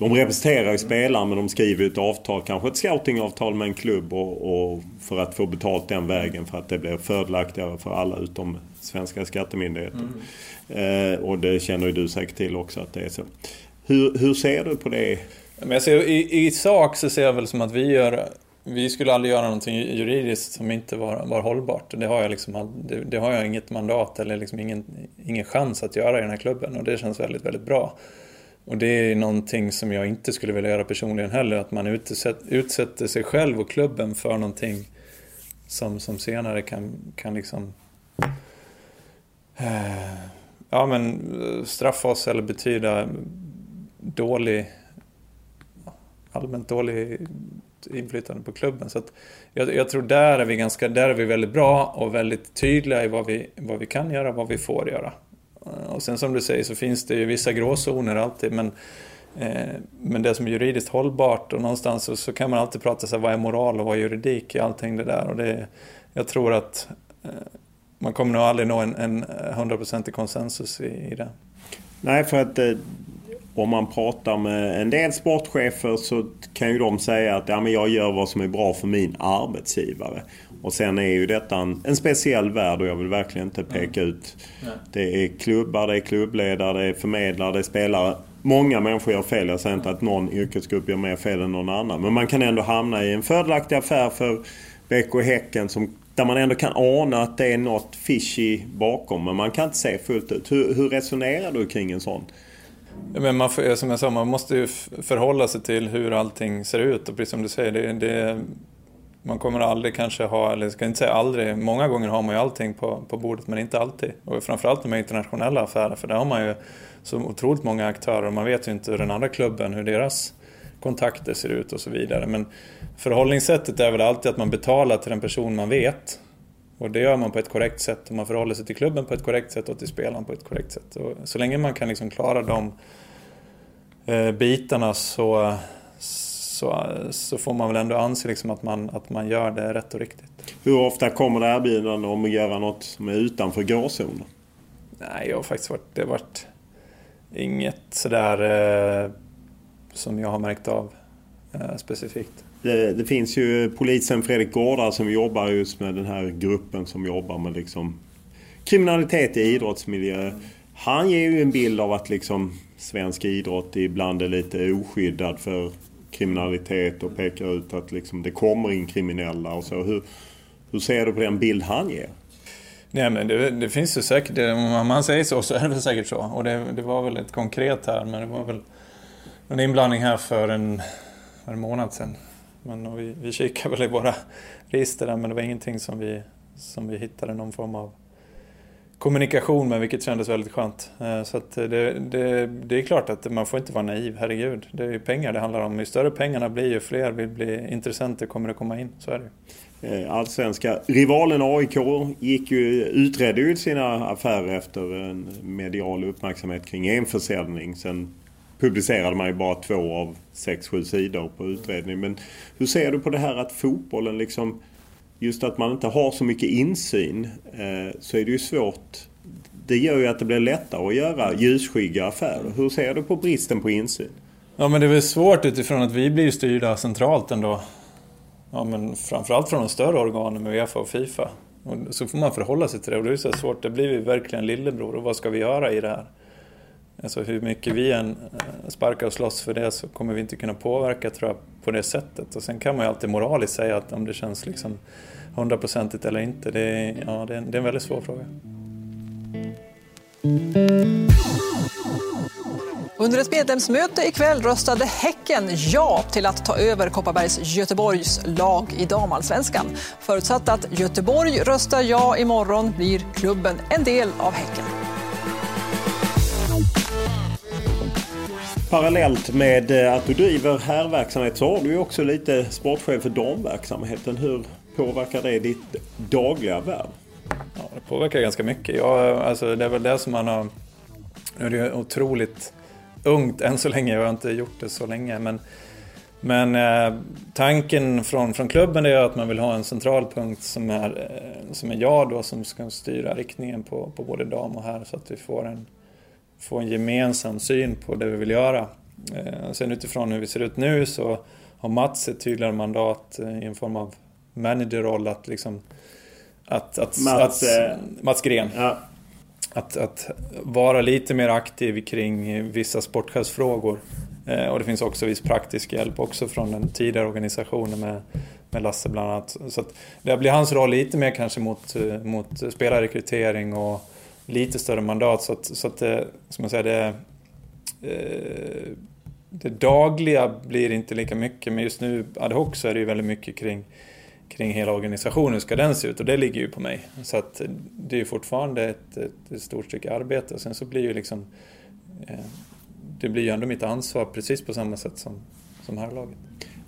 de representerar ju spelaren men de skriver ett avtal, kanske ett scoutingavtal med en klubb och, och, för att få betalt den vägen för att det blir fördelaktigare för alla utom svenska skattemyndigheter. Mm. Eh, och det känner ju du säkert till också att det är så. Hur, hur ser du på det? Men jag ser, i, I sak så ser jag väl som att vi gör vi skulle aldrig göra någonting juridiskt som inte var, var hållbart. Det har, jag liksom, det, det har jag inget mandat eller liksom ingen, ingen chans att göra i den här klubben och det känns väldigt, väldigt bra. Och det är någonting som jag inte skulle vilja göra personligen heller, att man utsätter, sig själv och klubben för någonting som, som senare kan, kan liksom eh, ja, men eh, straffa oss eller betyda dålig allmänt dålig inflytande på klubben. Så att jag, jag, tror där är vi ganska, där är vi väldigt bra och väldigt tydliga i vad vi, vad vi kan göra och vad vi får göra. Eh, och sen som du säger så finns det ju vissa gråzoner alltid men, eh, men det som är juridiskt hållbart och någonstans så, så kan man alltid prata så här, vad är moral och vad är juridik i allting det där. Och det, jag tror att eh, man kommer nog aldrig nå en hundraprocentig konsensus i, i det. Nej, för att eh, om man pratar med en del sportchefer så kan ju de säga att ja, men jag gör vad som är bra för min arbetsgivare. Och sen är ju detta en, en speciell värld och jag vill verkligen inte peka mm. ut. Nej. Det är klubbar, det är klubbledare, det är förmedlare, det är spelare. Många människor gör fel. Jag säger inte att någon yrkesgrupp gör mer fel än någon annan. Men man kan ändå hamna i en fördelaktig affär för BK Häcken som, där man ändå kan ana att det är något fishy bakom. Men man kan inte se fullt ut. Hur, hur resonerar du kring en sån? Men man, som jag sa, man måste ju förhålla sig till hur allting ser ut. Och precis som du säger, det, det, man kommer aldrig kanske ha, eller jag ska inte säga aldrig, många gånger har man ju allting på, på bordet men inte alltid. Och framförallt med internationella affärer för där har man ju så otroligt många aktörer och man vet ju inte hur den andra klubben, hur deras kontakter ser ut och så vidare. Men förhållningssättet är väl alltid att man betalar till den person man vet och det gör man på ett korrekt sätt och man förhåller sig till klubben på ett korrekt sätt och till spelaren på ett korrekt sätt. Och så länge man kan liksom klara de eh, bitarna så, så, så får man väl ändå anse liksom att, man, att man gör det rätt och riktigt. Hur ofta kommer det erbjudanden om att göra något som är utanför gråzonen? Nej, jag har faktiskt varit, det har varit inget sådär eh, som jag har märkt av eh, specifikt. Det, det, finns ju polisen Fredrik Gårdar som jobbar just med den här gruppen som jobbar med liksom kriminalitet i idrottsmiljö. Han ger ju en bild av att liksom svensk idrott ibland är lite oskyddad för kriminalitet och pekar ut att liksom det kommer in kriminella och så. Hur, hur ser du på den bild han ger? Nej men det, det finns ju säkert, om man säger så så är det väl säkert så. Och det, det var väl ett konkret här men det var väl en inblandning här för en, för en månad sedan. Men vi, vi kikade väl i våra register där men det var ingenting som vi, som vi hittade någon form av kommunikation med vilket kändes väldigt skönt. Eh, så att eh, det, det, det, är klart att man får inte vara naiv, herregud. Det är ju pengar det handlar om. Ju större pengarna blir ju fler vill bli intressenter kommer det komma in. Så är det eh, Allsvenska rivalen AIK gick ju, utredde ju sina affärer efter en medial uppmärksamhet kring en försäljning. Sen publicerade man ju bara två av sex, sju sidor på utredningen. Men hur ser du på det här att fotbollen liksom just att man inte har så mycket insyn eh, så är det ju svårt. Det gör ju att det blir lättare att göra ljusskygga affärer. Hur ser du på bristen på insyn? Ja men det är väl svårt utifrån att vi blir styrda centralt ändå. Ja men framförallt från de större organen med Uefa och Fifa. Och så får man förhålla sig till det och det är så svårt. Det blir ju verkligen lillebror och vad ska vi göra i det här? Alltså hur mycket vi än eh, sparkar och slåss för det så kommer vi inte kunna påverka tror jag på det sättet. Och sen kan man ju alltid moraliskt säga att om det känns liksom hundraprocentigt eller inte, det är, ja, det är, en, det är en väldigt svår fråga. Under ett medlemsmöte ikväll röstade Häcken ja till att ta över Kopparbergs Göteborgs lag i damallsvenskan. Förutsatt att Göteborg röstar ja imorgon blir klubben en del av Häcken. Parallellt med eh, att du driver herrverksamhet så har du ju också lite sportchef för damverksamheten. Hur påverkar det ditt dagliga värv? Ja, det påverkar ganska mycket. Jag, alltså, det är väl det som man har... Nu är det otroligt ungt än så länge, jag har inte gjort det så länge. Men, men eh, tanken från, från klubben är att man vill ha en central punkt som är, eh, som är jag då som ska styra riktningen på, på både dam och herr så att vi får en få en gemensam syn på det vi vill göra. Eh, sen utifrån hur vi ser ut nu så har Mats ett tydligare mandat eh, i en form av managerroll att liksom att, att, Mats, att, eh, Mats Gren. Ja. Att, att vara lite mer aktiv kring vissa sportchefsfrågor. och det finns också viss praktisk hjälp också från den tidigare organisationen med, med Lasse bland annat. Så att det blir hans roll lite mer kanske mot, mot spelarrekrytering och lite större mandat så att, så att det, som jag säger, det, eh, det dagliga blir inte lika mycket men just nu ad hoc så är det ju väldigt mycket kring, kring hela organisationen, hur ska den se ut? Och det ligger ju på mig. Så att det är ju fortfarande ett, ett, ett stort stycke arbete och sen så blir ju liksom eh, det blir ju ändå mitt ansvar precis på samma sätt som, som herrlaget.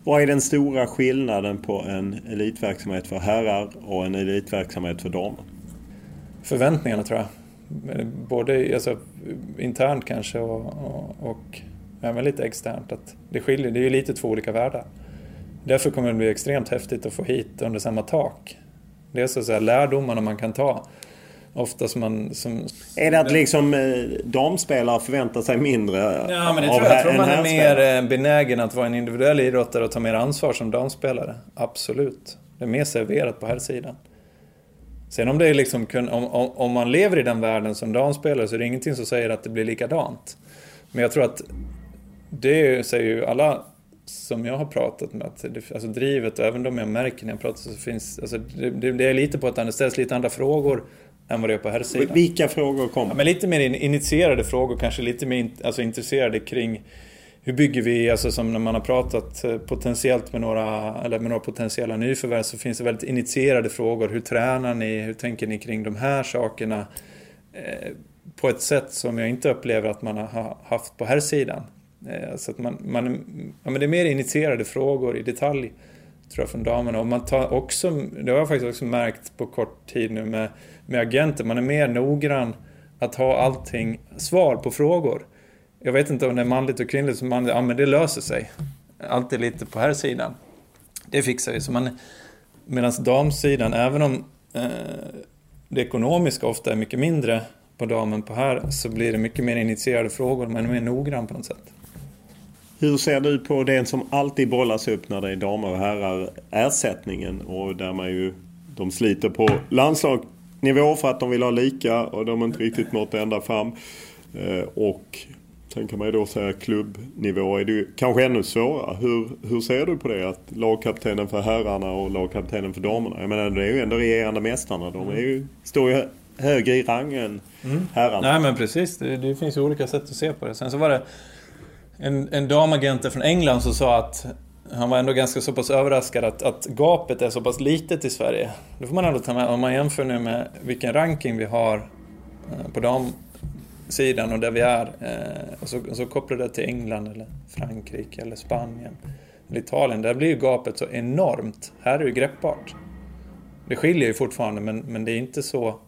Vad är den stora skillnaden på en elitverksamhet för herrar och en elitverksamhet för damer? Förväntningarna tror jag. Både alltså, internt kanske och, och, och även lite externt. Att det skiljer, det är ju lite två olika världar. Därför kommer det bli extremt häftigt att få hit under samma tak. Det är så att säga lärdomarna man kan ta. Ofta som man... Som, är det att liksom eh, damspelare förväntar sig mindre Ja, men det tror jag. Jag tror man är mer eh, benägen att vara en individuell idrottare och ta mer ansvar som damspelare. Absolut. Det är mer serverat på här sidan. Sen om det är liksom, om, om man lever i den världen som damspelare så är det ingenting som säger att det blir likadant. Men jag tror att det säger ju alla som jag har pratat med, att det, alltså drivet och även de jag märker när jag pratar så finns, alltså det, det är lite på att det ställs lite andra frågor än vad det är på här sidan. Vilka frågor kommer? Ja, men lite mer initierade frågor, kanske lite mer alltså, intresserade kring hur bygger vi, alltså som när man har pratat eh, potentiellt med några, eller med några potentiella nyförvärv så finns det väldigt initierade frågor. Hur tränar ni? Hur tänker ni kring de här sakerna? Eh, på ett sätt som jag inte upplever att man har haft på här sidan. Eh, så att man, man, ja, men det är mer initierade frågor i detalj tror jag från damerna. Och man tar också, det har jag faktiskt också märkt på kort tid nu med, med agenter, man är mer noggrann att ha allting, svar på frågor. Jag vet inte om det är manligt och kvinnligt, som manligt, ja men det löser sig. Alltid lite på här sidan. Det fixar vi. Så man, Medan damsidan, även om eh, det ekonomiska ofta är mycket mindre på damen på här, så blir det mycket mer initierade frågor, men mer noggrann på något sätt. Hur ser du på det som alltid bollas upp när det är damer och herrar, ersättningen och där man ju, de sliter på landslagsnivå för att de vill ha lika och de har inte riktigt nått ända fram. Eh, och sen kan man ju då säga klubbnivå är det ju kanske ännu svårare. Hur, hur ser du på det? Att lagkaptenen för herrarna och lagkaptenen för damerna. Jag menar det är ju ändå regerande mästarna. De är ju, står ju högre i rang än mm. herrarna. Nej men precis, det, det, finns ju olika sätt att se på det. Sen så var det en, en damagent från England som sa att han var ändå ganska så pass överraskad att, att gapet är så pass litet i Sverige. Det får man ändå ta med om man jämför nu med vilken ranking vi har eh, på sidan och där vi är. Eh, och så, och så kopplar det till England eller Frankrike eller Spanien eller Italien. Där blir ju gapet så enormt. Här är det ju greppbart. Det skiljer ju fortfarande men, men det är inte så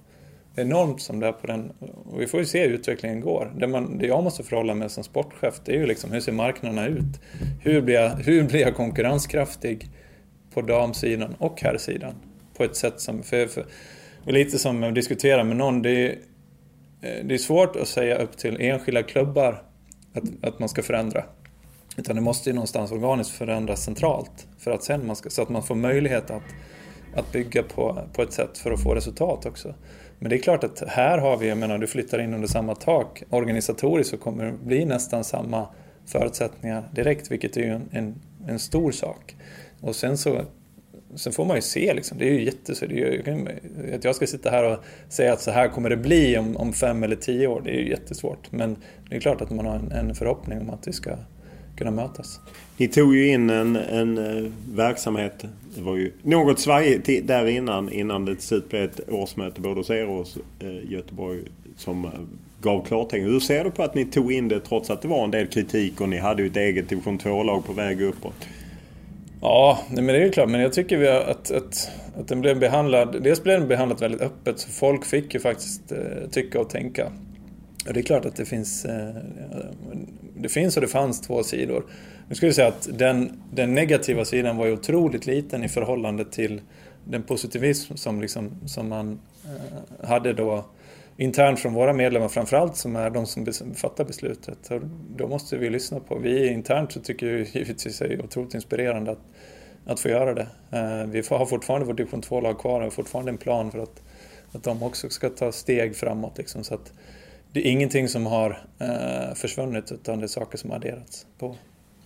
enormt som det är på den. Och vi får ju se hur utvecklingen går. Det, man, det jag måste förhålla mig som sportchef det är ju liksom hur ser marknaderna ut? Hur blir jag, hur blir jag konkurrenskraftig på damsidan och herrsidan? På ett sätt som... För, för, lite som att diskutera med någon. Det är, Eh, det är svårt att säga upp till enskilda klubbar att, att man ska förändra. Utan det måste ju någonstans organiskt förändras centralt. För att sen man ska, så att man får möjlighet att, att bygga på, på ett sätt för att få resultat också. Men det är klart att här har vi, jag menar du flyttar in under samma tak. Organisatoriskt så kommer det bli nästan samma förutsättningar direkt, vilket är ju en, en, en stor sak. Och sen så Sen får man ju se liksom, det är ju jättesvårt. Att jag ska sitta här och säga att så här kommer det bli om, om fem eller tio år, det är ju jättesvårt. Men det är klart att man har en, en förhoppning om att vi ska kunna mötas. Ni tog ju in en, en eh, verksamhet, det var ju något svajigt där innan, innan det till slut blev ett årsmöte både hos er och hos eh, Göteborg som eh, gav klartecken. Hur ser du på att ni tog in det trots att det var en del kritik och ni hade ju ett eget division 2-lag på väg uppåt? Ja, men det är ju klart. Men jag tycker vi att, att, att den blev behandlad... Dels blev den behandlad väldigt öppet så folk fick ju faktiskt eh, tycka och tänka. Och det är klart att det finns, eh, det finns och det fanns två sidor. Nu skulle jag säga att den, den negativa sidan var ju otroligt liten i förhållande till den positivism som, liksom, som man eh, hade då internt från våra medlemmar framförallt som är de som fattar beslutet. Och då måste vi lyssna på. Vi internt så tycker jag givetvis det är otroligt inspirerande att, att få göra det. Eh, vi har fortfarande vårt division 2-lag kvar och fortfarande en plan för att, att de också ska ta steg framåt. Liksom, så att, det är ingenting som har eh, försvunnit utan det är saker som har adderats på.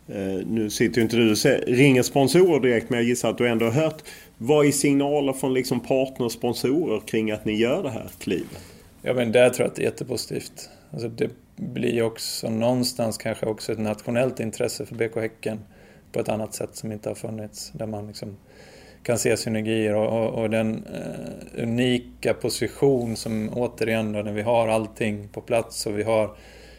Eh, nu sitter ju inte du och ringer sponsorer direkt men jag gissar att du ändå har hört. Vad är signaler från liksom partner och sponsorer kring att ni gör det här klivet? Ja men där tror jag att det är jättepositivt. Alltså det blir också någonstans kanske också ett nationellt intresse för BK Häcken på ett annat sätt som inte har funnits. Där man liksom kan se synergier och, och, och den eh, unika position som återigen då, när vi har allting på plats och vi har,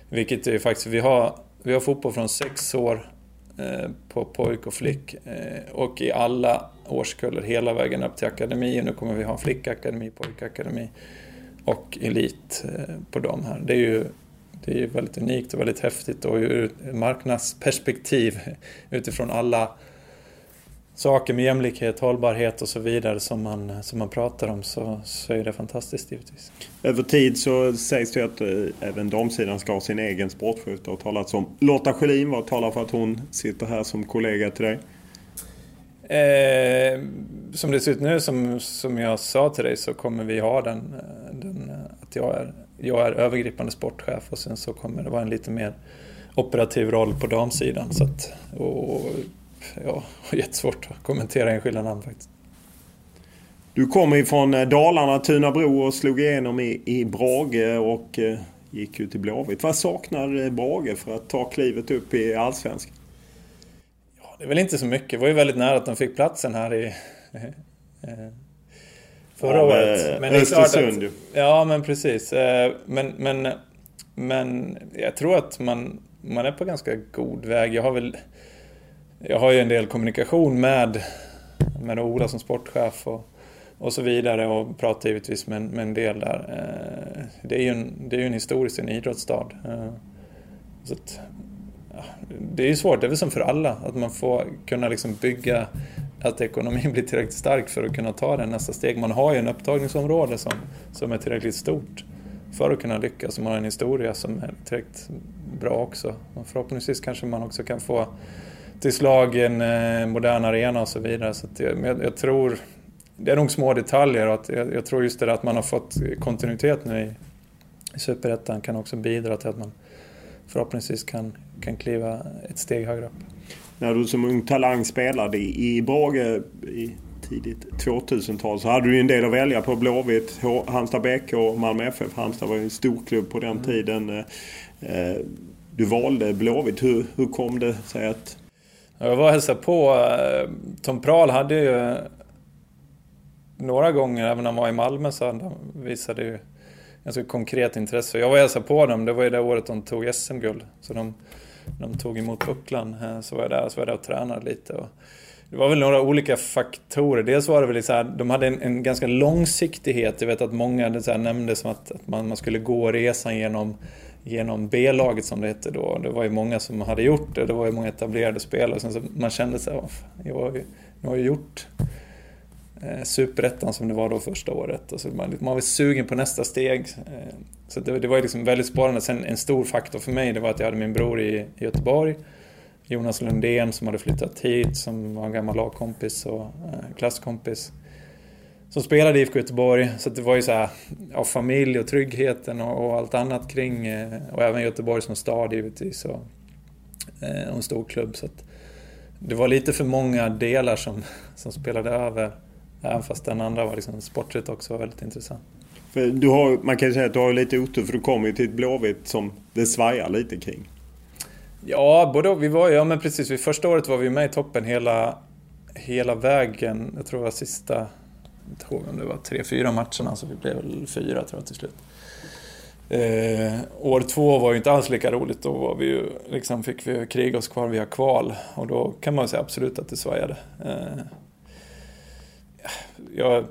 vilket är faktiskt, vi har, vi har fotboll från sex år eh, på pojk och flick eh, och i alla årskullar hela vägen upp till akademi och nu kommer vi ha flickakademi, pojkakademi och elit eh, på dem här. Det är ju det är väldigt unikt och väldigt häftigt och ur ett marknadsperspektiv utifrån alla saker med jämlikhet, hållbarhet och så vidare som man, som man pratar om så, så är det fantastiskt givetvis. Över tid så sägs det att eh, även damsidan ska ha sin egen sportchef. Det har talats om Lotta Schelin. Vad talar för att hon sitter här som kollega till dig? Eh, som det ser ut nu, som, som jag sa till dig, så kommer vi ha den, eh, den eh, att jag är, jag är övergripande sportchef och sen så kommer det vara en lite mer operativ roll på damsidan. Så att, och ja, jättesvårt att kommentera enskilda namn faktiskt. Du kommer ifrån eh, Dalarna, Tunabro och slog igenom i, i Brage och eh, gick ut till Blåvitt. Vad saknar Brage för att ta klivet upp i Allsvenskan? Det är väl inte så mycket. Det var ju väldigt nära att de fick platsen här i... förra ja, året. Men Östersund att, Ja, men precis. Men, men, men jag tror att man, man är på ganska god väg. Jag har väl jag har ju en del kommunikation med, med Ola som sportchef och, och så vidare och pratar givetvis med, med en del där. Eh, det är ju en, det är ju en historisk en idrottsstad. Eh, så att, det är ju svårt, det är väl som för alla, att man får kunna liksom bygga att ekonomin blir tillräckligt stark för att kunna ta det nästa steg. Man har ju en upptagningsområde som, som är tillräckligt stort. för att kunna lyckas. och man har en historia som är tillräckligt bra också. Och förhoppningsvis kanske man också kan få till slag en eh, modern arena och så vidare. Så jag, jag, jag, tror, det är nog små detaljer och att jag, jag, tror just det där att man har fått kontinuitet nu i, i Superettan kan också bidra till att man förhoppningsvis kan, kan kliva ett steg högre upp. När du som ung talang spelade i, Brage i tidigt 2000-tal så hade du en del att välja på. Blåvitt, Halmstad BK och Malmö FF. Halmstad var ju en stor klubb på den mm. tiden. Eh, du valde Blåvitt. Hur, hur kom det sig att... Jag var och hälsade på. Eh, Tom Prahl hade ju några gånger, även när han var i Malmö, så han visade ju ganska konkret intresse. Jag var och hälsade på dem. Det var ju det året de tog SM-guld. Så de, de tog emot bucklan. Eh, så var jag där, så var jag där och tränade lite. Och det var väl några olika faktorer. Dels var det väl så här, de hade en, en ganska långsiktighet. Jag vet att många så här, nämnde som att, att man, man skulle gå resan genom, genom B-laget som det hette då. Det var ju många som hade gjort det. Det var ju många etablerade spelare. Sen så man kände sig, jag har ju, jag har ju gjort Eh, superettan som det var då första året. Alltså man, man var sugen på nästa steg. Eh, så det, det var liksom väldigt spännande. Sen en stor faktor för mig det var att jag hade min bror i, i Göteborg. Jonas Lundén som hade flyttat hit, som var en gammal lagkompis och eh, klasskompis. Som spelade i IFK Göteborg, så det var ju så här, ja, familj och tryggheten och, och, allt annat kring, eh, och även Göteborg som stad givetvis och, eh, och en stor klubb. Så det var lite för många delar som, som spelade över, även fast den andra var liksom sportligt också var väldigt intressant. För du har, man kan ju säga att du har lite otur för du kommer ju till ett Blåvitt som det svajar lite kring. Ja, både vi var ja men precis. Vid första året var vi med i toppen hela, hela vägen. Jag tror det var sista, jag tror det var tre, fyra matcherna så vi blev väl fyra tror jag till slut. Eh, år två var ju inte alls lika roligt. Då var vi ju, liksom fick vi kriga oss kvar via kval och då kan man säga absolut att det svajade. Eh, jag,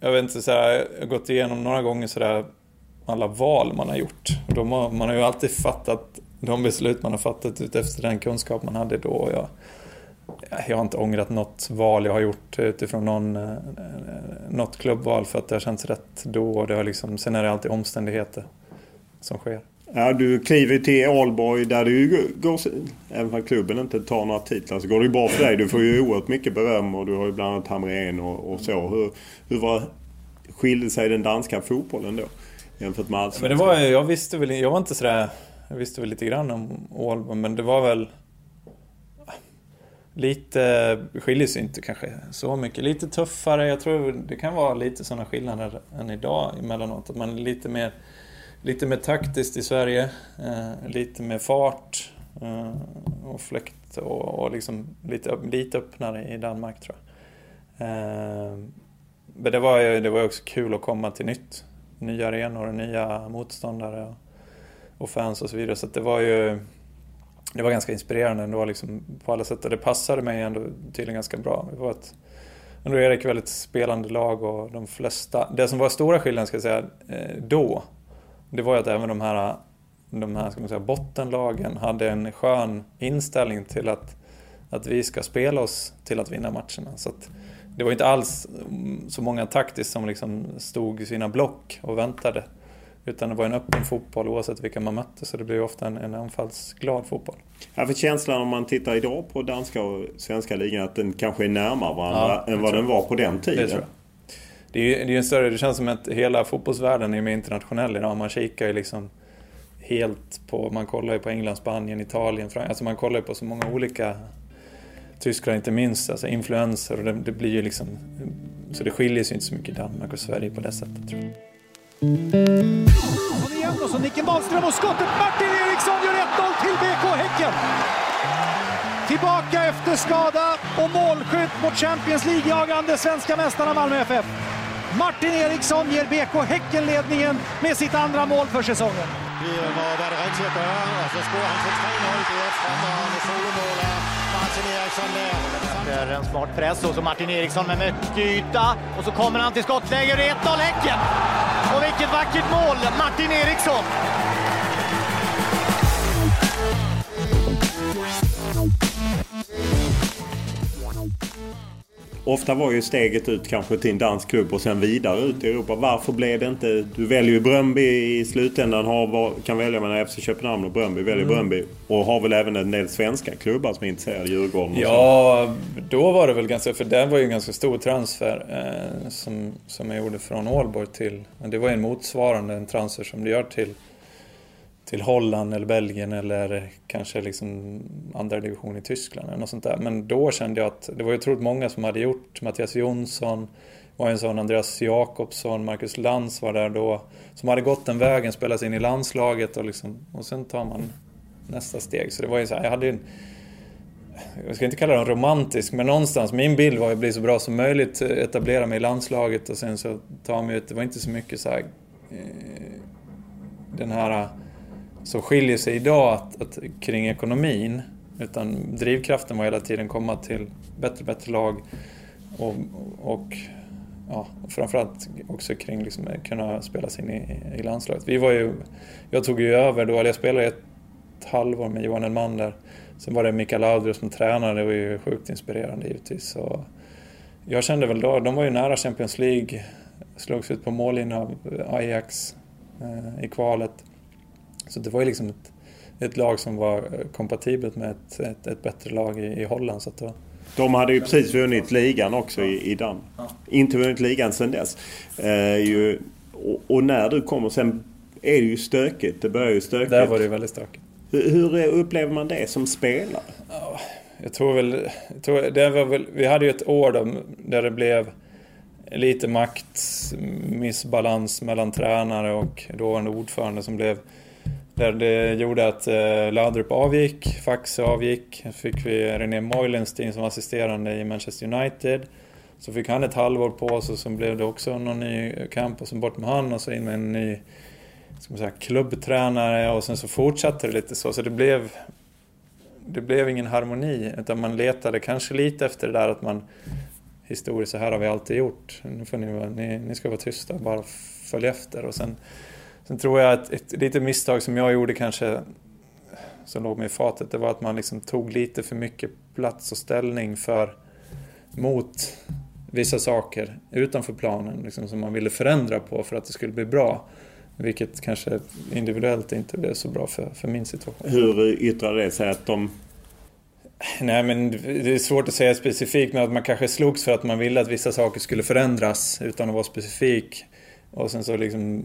jag vet inte, så här, jag har gått igenom några gånger sådär alla val man har gjort. Och då man, man har ju alltid fattat de beslut man har fattat efter den kunskap man hade då. Jag, jag har inte ångrat något val jag har gjort utifrån någon, något klubbval för att det har känts rätt då. Och det har liksom, sen är det alltid omständigheter som sker. Ja, du kliver till Alborg där du går, även om klubben inte tar några titlar, så går det ju bra för dig. Du får ju oerhört mycket beröm och du har ju bland annat Hamrén och, och så. Hur, hur var, skilde sig den danska fotbollen då? Jämfört med allsvenskan? Men det var, jag visste väl, jag var inte sådär jag visste väl lite grann om Ålborg, men det var väl lite, skiljer sig inte kanske så mycket. Lite tuffare, jag tror det kan vara lite sådana skillnader än idag emellanåt. Att man är lite mer, lite mer taktiskt i Sverige, eh, lite mer fart eh, och fläkt och, och liksom lite, lite öppnare i Danmark tror jag. Eh, men det var ju det var också kul att komma till nytt. Nya arenor och nya motståndare. Och, och fans och så vidare. Så det var ju det var ganska inspirerande ändå liksom, på alla sätt. Och det passade mig ändå tydligen ganska bra. Det var ett ändå Erik väldigt spelande lag och de flesta... Det som var stora skillnaden ska jag säga eh, då, det var ju att även de här, de här ska man säga, bottenlagen hade en skön inställning till att, att vi ska spela oss till att vinna matcherna. Så det var inte alls så många taktiskt som liksom stod i sina block och väntade. Utan det var en öppen fotboll oavsett vilka man mötte. Så det blev ofta en, en anfallsglad fotboll. Ja, för känslan om man tittar idag på danska och svenska ligan att den kanske är närmare varandra ja, än vad den var på den tiden. Det. Det, är, det, är en större, det känns som att hela fotbollsvärlden är mer internationell idag. Man kikar ju liksom helt på... Man kollar ju på England, Spanien, Italien, Frankrike. Alltså man kollar ju på så många olika... Tyskland inte minst, alltså influenser och det, det blir ju liksom... Så det skiljer sig inte så mycket Danmark och Sverige på det sättet tror jag. Och igen och så Nicke Wahlström och skottet. Martin Eriksson gör 1-0 till BK Häcken. Tillbaka efter skada och målskytt mot Champions League-jagande svenska mästarna Malmö FF. Martin Eriksson ger BK Häcken ledningen med sitt andra mål för säsongen. Det var att göra och så skår han till 3-0. Det är ett framragande solomål Martin Eriksson där. En smart press och så Martin Eriksson med mycket yta. Och så kommer han till skottläge. Det är 1-0 Häcken! Och vilket vackert mål! Martin Eriksson! Ofta var ju steget ut kanske till en dansk klubb och sen vidare ut i Europa. Varför blev det inte... Du väljer ju Bröndby i slutändan. Har, kan välja mellan FC Köpenhamn och Bröndby. Väljer mm. Bröndby. Och har väl även en del svenska klubbar som är intresserade. Djurgården och Ja, så. då var det väl ganska... För det var ju en ganska stor transfer eh, som, som jag gjorde från Ålborg till... Det var ju en motsvarande en transfer som du gör till till Holland eller Belgien eller kanske liksom andra division i Tyskland eller något sånt där. Men då kände jag att det var ju otroligt många som hade gjort. Mattias Jonsson var en sån, Andreas Jakobsson, Marcus Lantz var där då. Som hade gått den vägen, spelat in i landslaget och liksom, och sen tar man nästa steg. Så det var ju så här, jag hade en, jag ska inte kalla den romantisk, men någonstans, min bild var att bli så bra som möjligt, etablera mig i landslaget och sen så ta mig ut, det var inte så mycket så här, eh, den här som skiljer sig idag att, att, kring ekonomin. Utan drivkraften var hela tiden komma till bättre bättre lag och, och ja, framförallt också kring liksom kunna spela sig in i, i landslaget. Vi var ju, jag tog ju över då, eller jag spelade ett halvår med Johan Elmander. Sen var det Mikael Laudrup som tränare, det var ju sjukt inspirerande givetvis. Så jag kände väl då, de var ju nära Champions League, slogs ut på mållinjen av Ajax eh, i kvalet. Så det var ju liksom ett, ett lag som var kompatibelt med ett, ett, ett bättre lag i, i Holland. Så var... De hade ju precis vunnit ligan också i, i Dan. Ja. Inte vunnit ligan sedan dess. Eh, ju, och, och, när du kommer sen är det ju stökigt. Det börjar ju stökigt. Där var det väldigt stökigt. Hur, hur upplever man det som spelare? Ja, jag tror väl... Jag tror, det var väl vi hade ju ett år då, där det blev lite maktmissbalans mellan tränare och dåvarande ordförande som blev där det gjorde att eh, Laudrup avgick, Faxe avgick. Så fick vi René Moilenstein som assisterande i Manchester United. Så fick han ett halvår på sig och så blev det också någon ny kamp och så bort med han och så in med en ny ska man säga, klubbtränare och sen så fortsatte det lite så. Så det blev, det blev ingen harmoni utan man letade kanske lite efter det där att man historiskt så här har vi alltid gjort. Nu får ni, ni, ni ska vara tysta bara följa efter och sen Sen tror jag att ett litet misstag som jag gjorde kanske som låg mig i fatet, det var att man liksom tog lite för mycket plats och ställning för mot vissa saker utanför planen liksom, som man ville förändra på för att det skulle bli bra. Vilket kanske individuellt inte blev så bra för, för min situation. Hur yttrade det sig att de... Nej men det är svårt att säga specifikt men att man kanske slogs för att man ville att vissa saker skulle förändras utan att vara specifik. Och sen så liksom,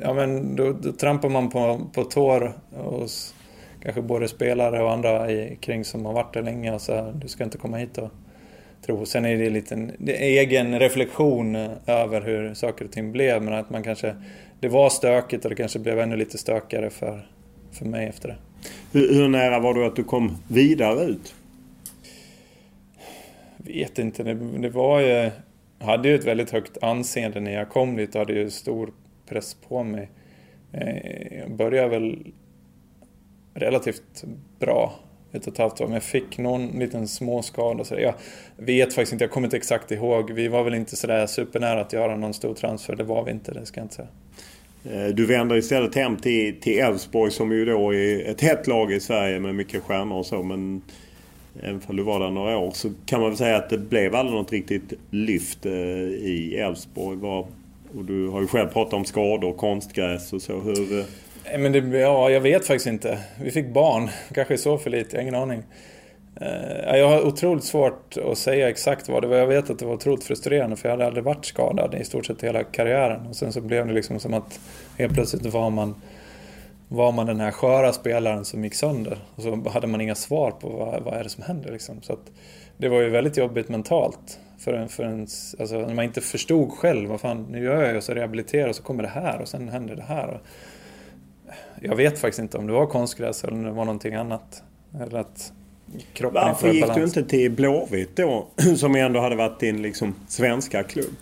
ja men då, då trampar man på, på tår hos kanske både spelare och andra i, kring som har varit där länge och så här, du ska inte komma hit och tro. Sen är det lite en egen reflektion över hur saker och ting blev men att man kanske, det var stökigt och det kanske blev ännu lite stökigare för, för mig efter det. Hur, hur nära var du att du kom vidare ut? vet inte, det, det var ju hade ju ett väldigt högt anseende när jag kom dit och hade ju stor press på mig. Eh, jag började väl relativt bra ett och ett halvt år, men jag fick någon liten småskada. Så jag vet faktiskt inte, jag kommer inte exakt ihåg. Vi var väl inte sådär supernära att göra någon stor transfer, det var vi inte, det ska jag inte säga. Eh, du vänder istället hem till Elfsborg som ju då är ett hett lag i Sverige med mycket stjärnor och så. Men Även om du var där några år så kan man väl säga att det blev aldrig något riktigt lyft eh, i Elfsborg. Och du har ju själv pratat om skador, konstgräs och så. Hur... Eh, eh, men det, ja, jag vet faktiskt inte. Vi fick barn. Kanske så för lite, jag har ingen aning. Jag har otroligt svårt att säga exakt vad det var. Jag vet att det var otroligt frustrerande för jag hade aldrig varit skadad i stort sett hela karriären. Och sen så blev det liksom som att helt plötsligt var man var man den här sköra spelaren som gick sönder. Och så hade man inga svar på vad, vad är det som händer liksom. Så att det var ju väldigt jobbigt mentalt. För en, för en, alltså, när man inte förstod själv, vad fan, nu gör jag och så rehabiliterar och så kommer det här och sen händer det här. Jag vet faktiskt inte om det var konstgräs eller om det var någonting annat. Eller att kroppen Varför gick balans. du inte till Blåvitt då? Som ändå hade varit din liksom, svenska klubb.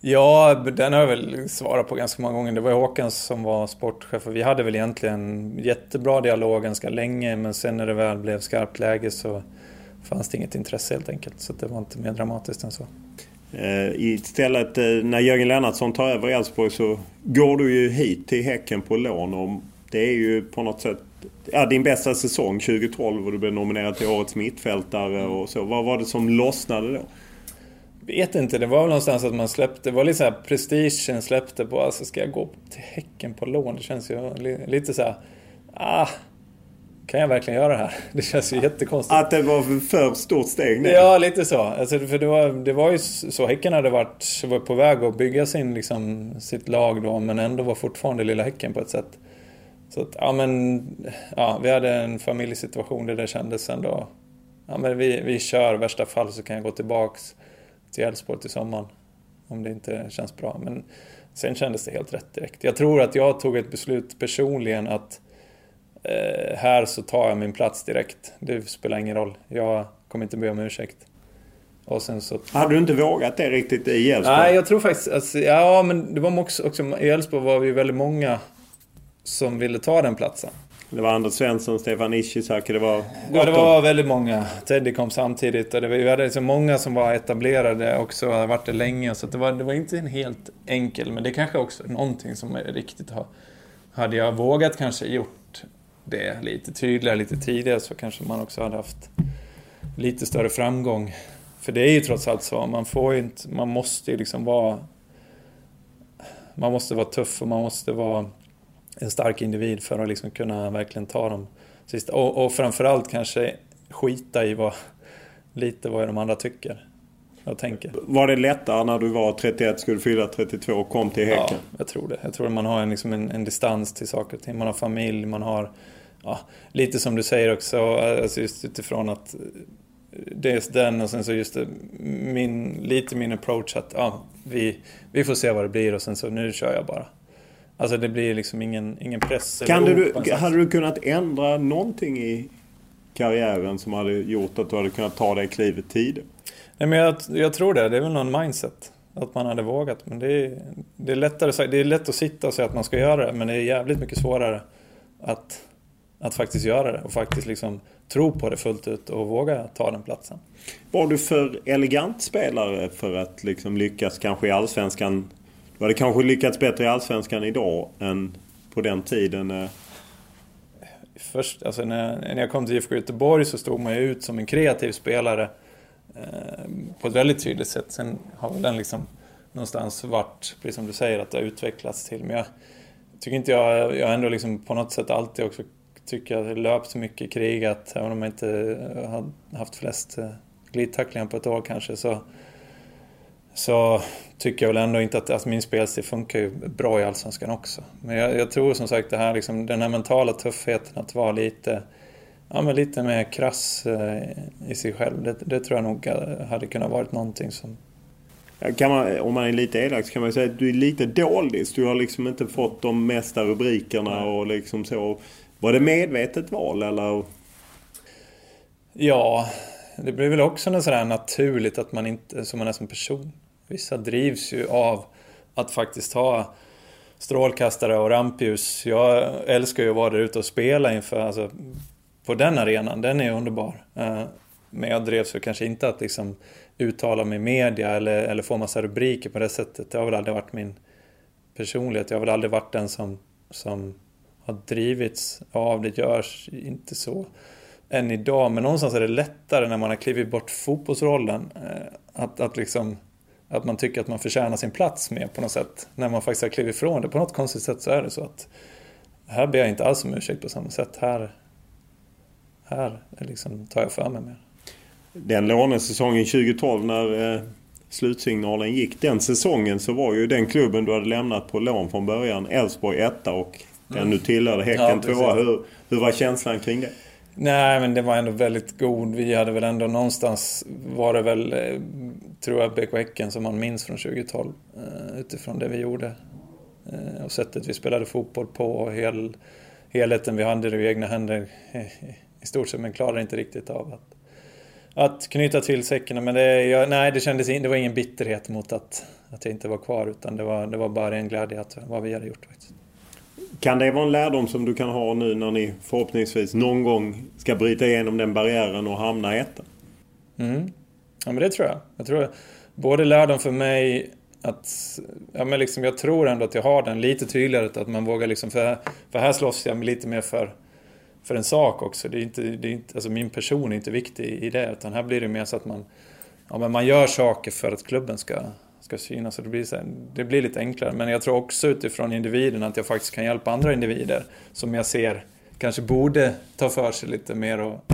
Ja, den har jag väl svarat på ganska många gånger. Det var ju Håkan som var sportchef och vi hade väl egentligen jättebra dialog ganska länge men sen när det väl blev skarpt läge så fanns det inget intresse helt enkelt. Så det var inte mer dramatiskt än så. Eh, Istället eh, när Jörgen Lennartsson tar över Elfsborg så går du ju hit till Häcken på lån och det är ju på något sätt ja, din bästa säsong 2012 och du blev nominerad till Årets mittfältare och så. Vad var det som lossnade då? Vet inte, det var väl någonstans att man släppte, det var lite så här prestigen släppte på, alltså ska jag gå till Häcken på lån? Det känns ju lite så här, ah, kan jag verkligen göra det här? Det känns ju jättekonstigt. Att det var för stort steg ner? Ja, lite så. Alltså, för det var, det var ju så, Häcken hade varit var på väg att bygga sin, liksom, sitt lag då, men ändå var fortfarande lilla Häcken på ett sätt. Så att, ja men, ja, vi hade en familjesituation där det kändes ändå, ja men vi, vi kör, värsta fall så kan jag gå tillbaks till Elfsborg till sommaren. Om det inte känns bra. Men sen kändes det helt rätt direkt. Jag tror att jag tog ett beslut personligen att eh, här så tar jag min plats direkt. Det spelar ingen roll. Jag kommer inte be om ursäkt. Och sen så... Hade du inte vågat det riktigt i Elfsborg? Nej, jag tror faktiskt... Alltså, ja, men det var också, också... I Elfsborg var vi väldigt många som ville ta den platsen. Det var Anders Svensson, Stefan Ishizaki, det var Ja, det var väldigt många. Teddy kom samtidigt och det var, vi hade liksom många som var etablerade också, hade varit det länge. Så det var, det var inte en helt enkel, men det kanske också är någonting som är riktigt har... Hade jag vågat kanske gjort det lite tydligare, lite tidigare så kanske man också hade haft lite större framgång. För det är ju trots allt så, man får inte, man måste ju liksom vara... Man måste vara tuff och man måste vara en stark individ för att liksom kunna verkligen ta de sista. Och, och framförallt kanske skita i vad, lite vad de andra tycker och tänker. Var det lättare när du var 31, skulle fylla 32 och kom till Häcken? Ja, jag tror det. Jag tror att man har en, liksom en, en distans till saker och ting. Man har familj, man har... Ja, lite som du säger också, alltså just utifrån att dels den och sen så just det, min, lite min approach att ja, vi, vi får se vad det blir och sen så nu kör jag bara. Alltså det blir liksom ingen, ingen press. Kan du, hade du kunnat ändra någonting i karriären som hade gjort att du hade kunnat ta det klivet tidigare? Nej, men jag, jag, tror det. Det är väl någon mindset. Att man hade vågat. Men det är, det är lättare Det är lätt att sitta och säga att man ska göra det. Men det är jävligt mycket svårare att, att faktiskt göra det. Och faktiskt liksom tro på det fullt ut och våga ta den platsen. Var du för elegant spelare för att liksom lyckas kanske i Allsvenskan du hade kanske lyckats bättre i Allsvenskan idag än på den tiden? Först, alltså när, när jag kom till IFK Göteborg så stod man ju ut som en kreativ spelare eh, på ett väldigt tydligt sätt. Sen har väl den liksom någonstans varit, precis som du säger, att det har utvecklats till. Men jag tycker inte jag, jag ändå liksom på något sätt alltid också tycker att det löpt mycket, krigat, även om jag inte har haft flest eh, glidtacklingar på ett år kanske. Så så tycker jag väl ändå inte att alltså min spelstil funkar ju bra i Allsvenskan också. Men jag, jag, tror som sagt det här, liksom, den här mentala tuffheten att vara lite, ja, men lite mer krass eh, i sig själv. Det, det, tror jag nog hade kunnat varit någonting som... Kan man, om man är lite elak så kan man säga att du är lite dålig. Du har liksom inte fått de mesta rubrikerna och liksom så. Var det medvetet val eller? Ja, det blir väl också något sådär naturligt att man inte, som man är som person. Vissa drivs ju av att faktiskt ha strålkastare och rampljus. Jag älskar ju att vara där ute och spela inför, alltså, på den arenan. Den är underbar. Eh, men jag drevs ju kanske inte att liksom uttala mig i media eller, eller få massa rubriker på det sättet. Det har väl aldrig varit min personlighet. Jag har väl aldrig varit den som, som har drivits av det. görs inte så än idag. Men någonstans är det lättare när man har klivit bort fotbollsrollen. Eh, att, att liksom att man tycker att man förtjänar sin plats med på något sätt. När man faktiskt har klivit ifrån det. På något konstigt sätt så är det så att här ber jag inte alls om ursäkt på samma sätt. Här, här liksom tar jag för mig mer. Den lånesäsongen 2012 när eh, slutsignalen gick. Den säsongen så var ju den klubben du hade lämnat på lån från början Elfsborg etta och den mm. nu tillhörde Häcken ja, tvåa. Hur, hur var känslan kring det? Nej, men det var ändå väldigt god. Vi hade väl ändå någonstans, var det väl, eh, tror jag, BK Häcken som man minns från 2012. Eh, utifrån det vi gjorde. Eh, och sättet vi spelade fotboll på och hel, helheten vi hade i egna händer i stort sett, men klarade inte riktigt av att, att knyta till säcken. Men det, jag, nej, det kändes det var ingen bitterhet mot att, att jag inte var kvar, utan det var, det var bara en glädje att vad vi hade gjort faktiskt. Kan det vara en lärdom som du kan ha nu när ni förhoppningsvis någon gång ska bryta igenom den barriären och hamna i etta? Mm. Ja men det tror jag. Jag tror både lärdom för mig att, ja men liksom jag tror ändå att jag har den lite tydligare att man vågar liksom, för, för här slåss jag lite mer för, för en sak också. Det är inte, det är inte, alltså min person är inte viktig i det utan här blir det mer så att man ja, men man gör saker för att klubben ska, ska synas. Så det, blir så här, det blir lite enklare. Men jag tror också utifrån individen att jag faktiskt kan hjälpa andra individer som jag ser kanske borde ta för sig lite mer och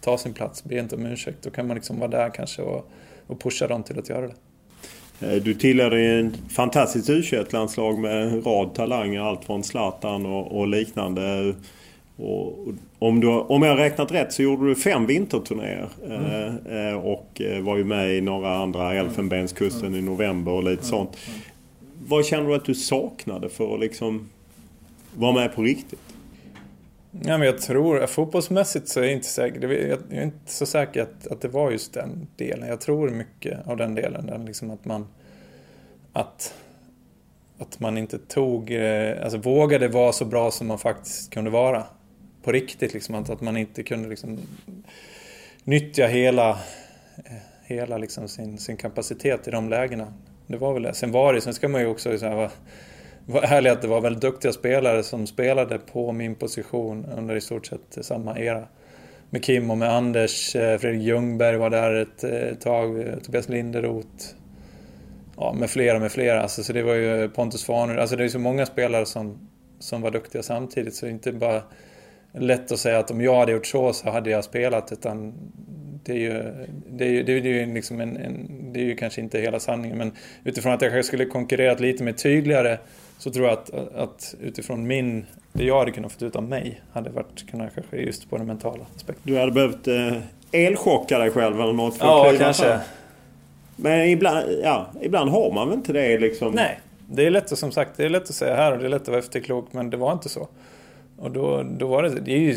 ta sin plats, be inte om ursäkt. Då kan man liksom vara där kanske och, och pusha dem till att göra det. Eh, du tillhörde en fantastiskt u landslag med en rad talanger. Allt från Zlatan och, och liknande. Och om, du, om jag har räknat rätt så gjorde du fem vinterturnéer. Mm. Eh, och eh, var ju med i några andra Elfenbenskusten mm. i november och lite mm. sånt. Vad känner du att du saknade för att liksom vara med på riktigt? Ja, men jag tror, fotbollsmässigt så är jag inte säker. Jag är inte så säker att, att det var just den delen. Jag tror mycket av den delen. Den liksom att man... Att, att man inte tog... Eh, alltså vågade vara så bra som man faktiskt kunde vara. På riktigt liksom. Att, att man inte kunde liksom nyttja hela, eh, hela liksom sin, sin kapacitet i de lägena. Det var väl det. Sen var det, sen ska man ju också så här, var ärlig att det var väldigt duktiga spelare som spelade på min position under i stort sett samma era. Med Kim och med Anders, eh, Fredrik Ljungberg var där ett eh, tag, Tobias Linderoth. Ja, med flera, med flera. Alltså, så det var ju Pontus Farner. Alltså det är så många spelare som, som var duktiga samtidigt. Så det är inte bara lätt att säga att om jag hade gjort så så hade jag spelat. Utan det är ju, det är ju, det är ju, liksom en, en, det är ju kanske inte hela sanningen. Men utifrån att jag kanske skulle konkurrerat lite mer tydligare så tror jag att, att utifrån min, det jag hade kunnat få ut av mig, hade varit kunnat kanske just på den mentala aspekten. Du hade behövt eh, elchocka dig själv eller något för ja, kanske. Men ibland, ja, ibland har man väl inte det liksom? Nej, det är lätt att, som sagt, det är lätt att säga här och det är lätt att vara efterklok, men det var inte så. Och då, då var det, det är ju,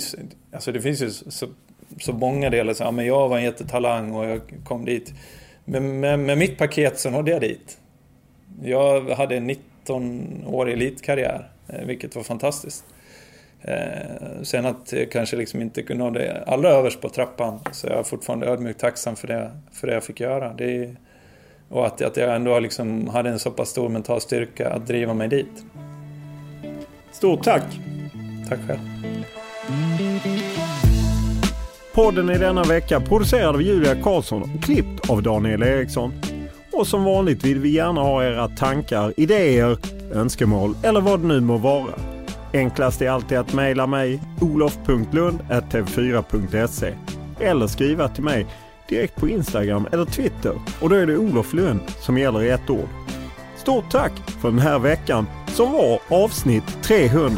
alltså det finns ju så, så många delar, så, ja, men jag var en jättetalang och jag kom dit. Men med, med mitt paket så nådde jag dit. Jag hade en 19-årig elitkarriär, eh, vilket var fantastiskt. Eh, sen att jag kanske liksom inte nådde allra överst på trappan, så jag är fortfarande ödmjukt tacksam för det, för det jag fick göra. Det, och att, att jag ändå liksom hade en så pass stor mental styrka att driva mig dit. Stort tack! Tack själv. Podden i denna vecka producerad av Julia Karlsson och klippt av Daniel Eriksson. Och som vanligt vill vi gärna ha era tankar, idéer, önskemål eller vad det nu må vara. Enklast är alltid att mejla mig olof.lund.tv4.se eller skriva till mig direkt på Instagram eller Twitter och då är det Olof Lund som gäller i ett ord. Stort tack för den här veckan som var avsnitt 300.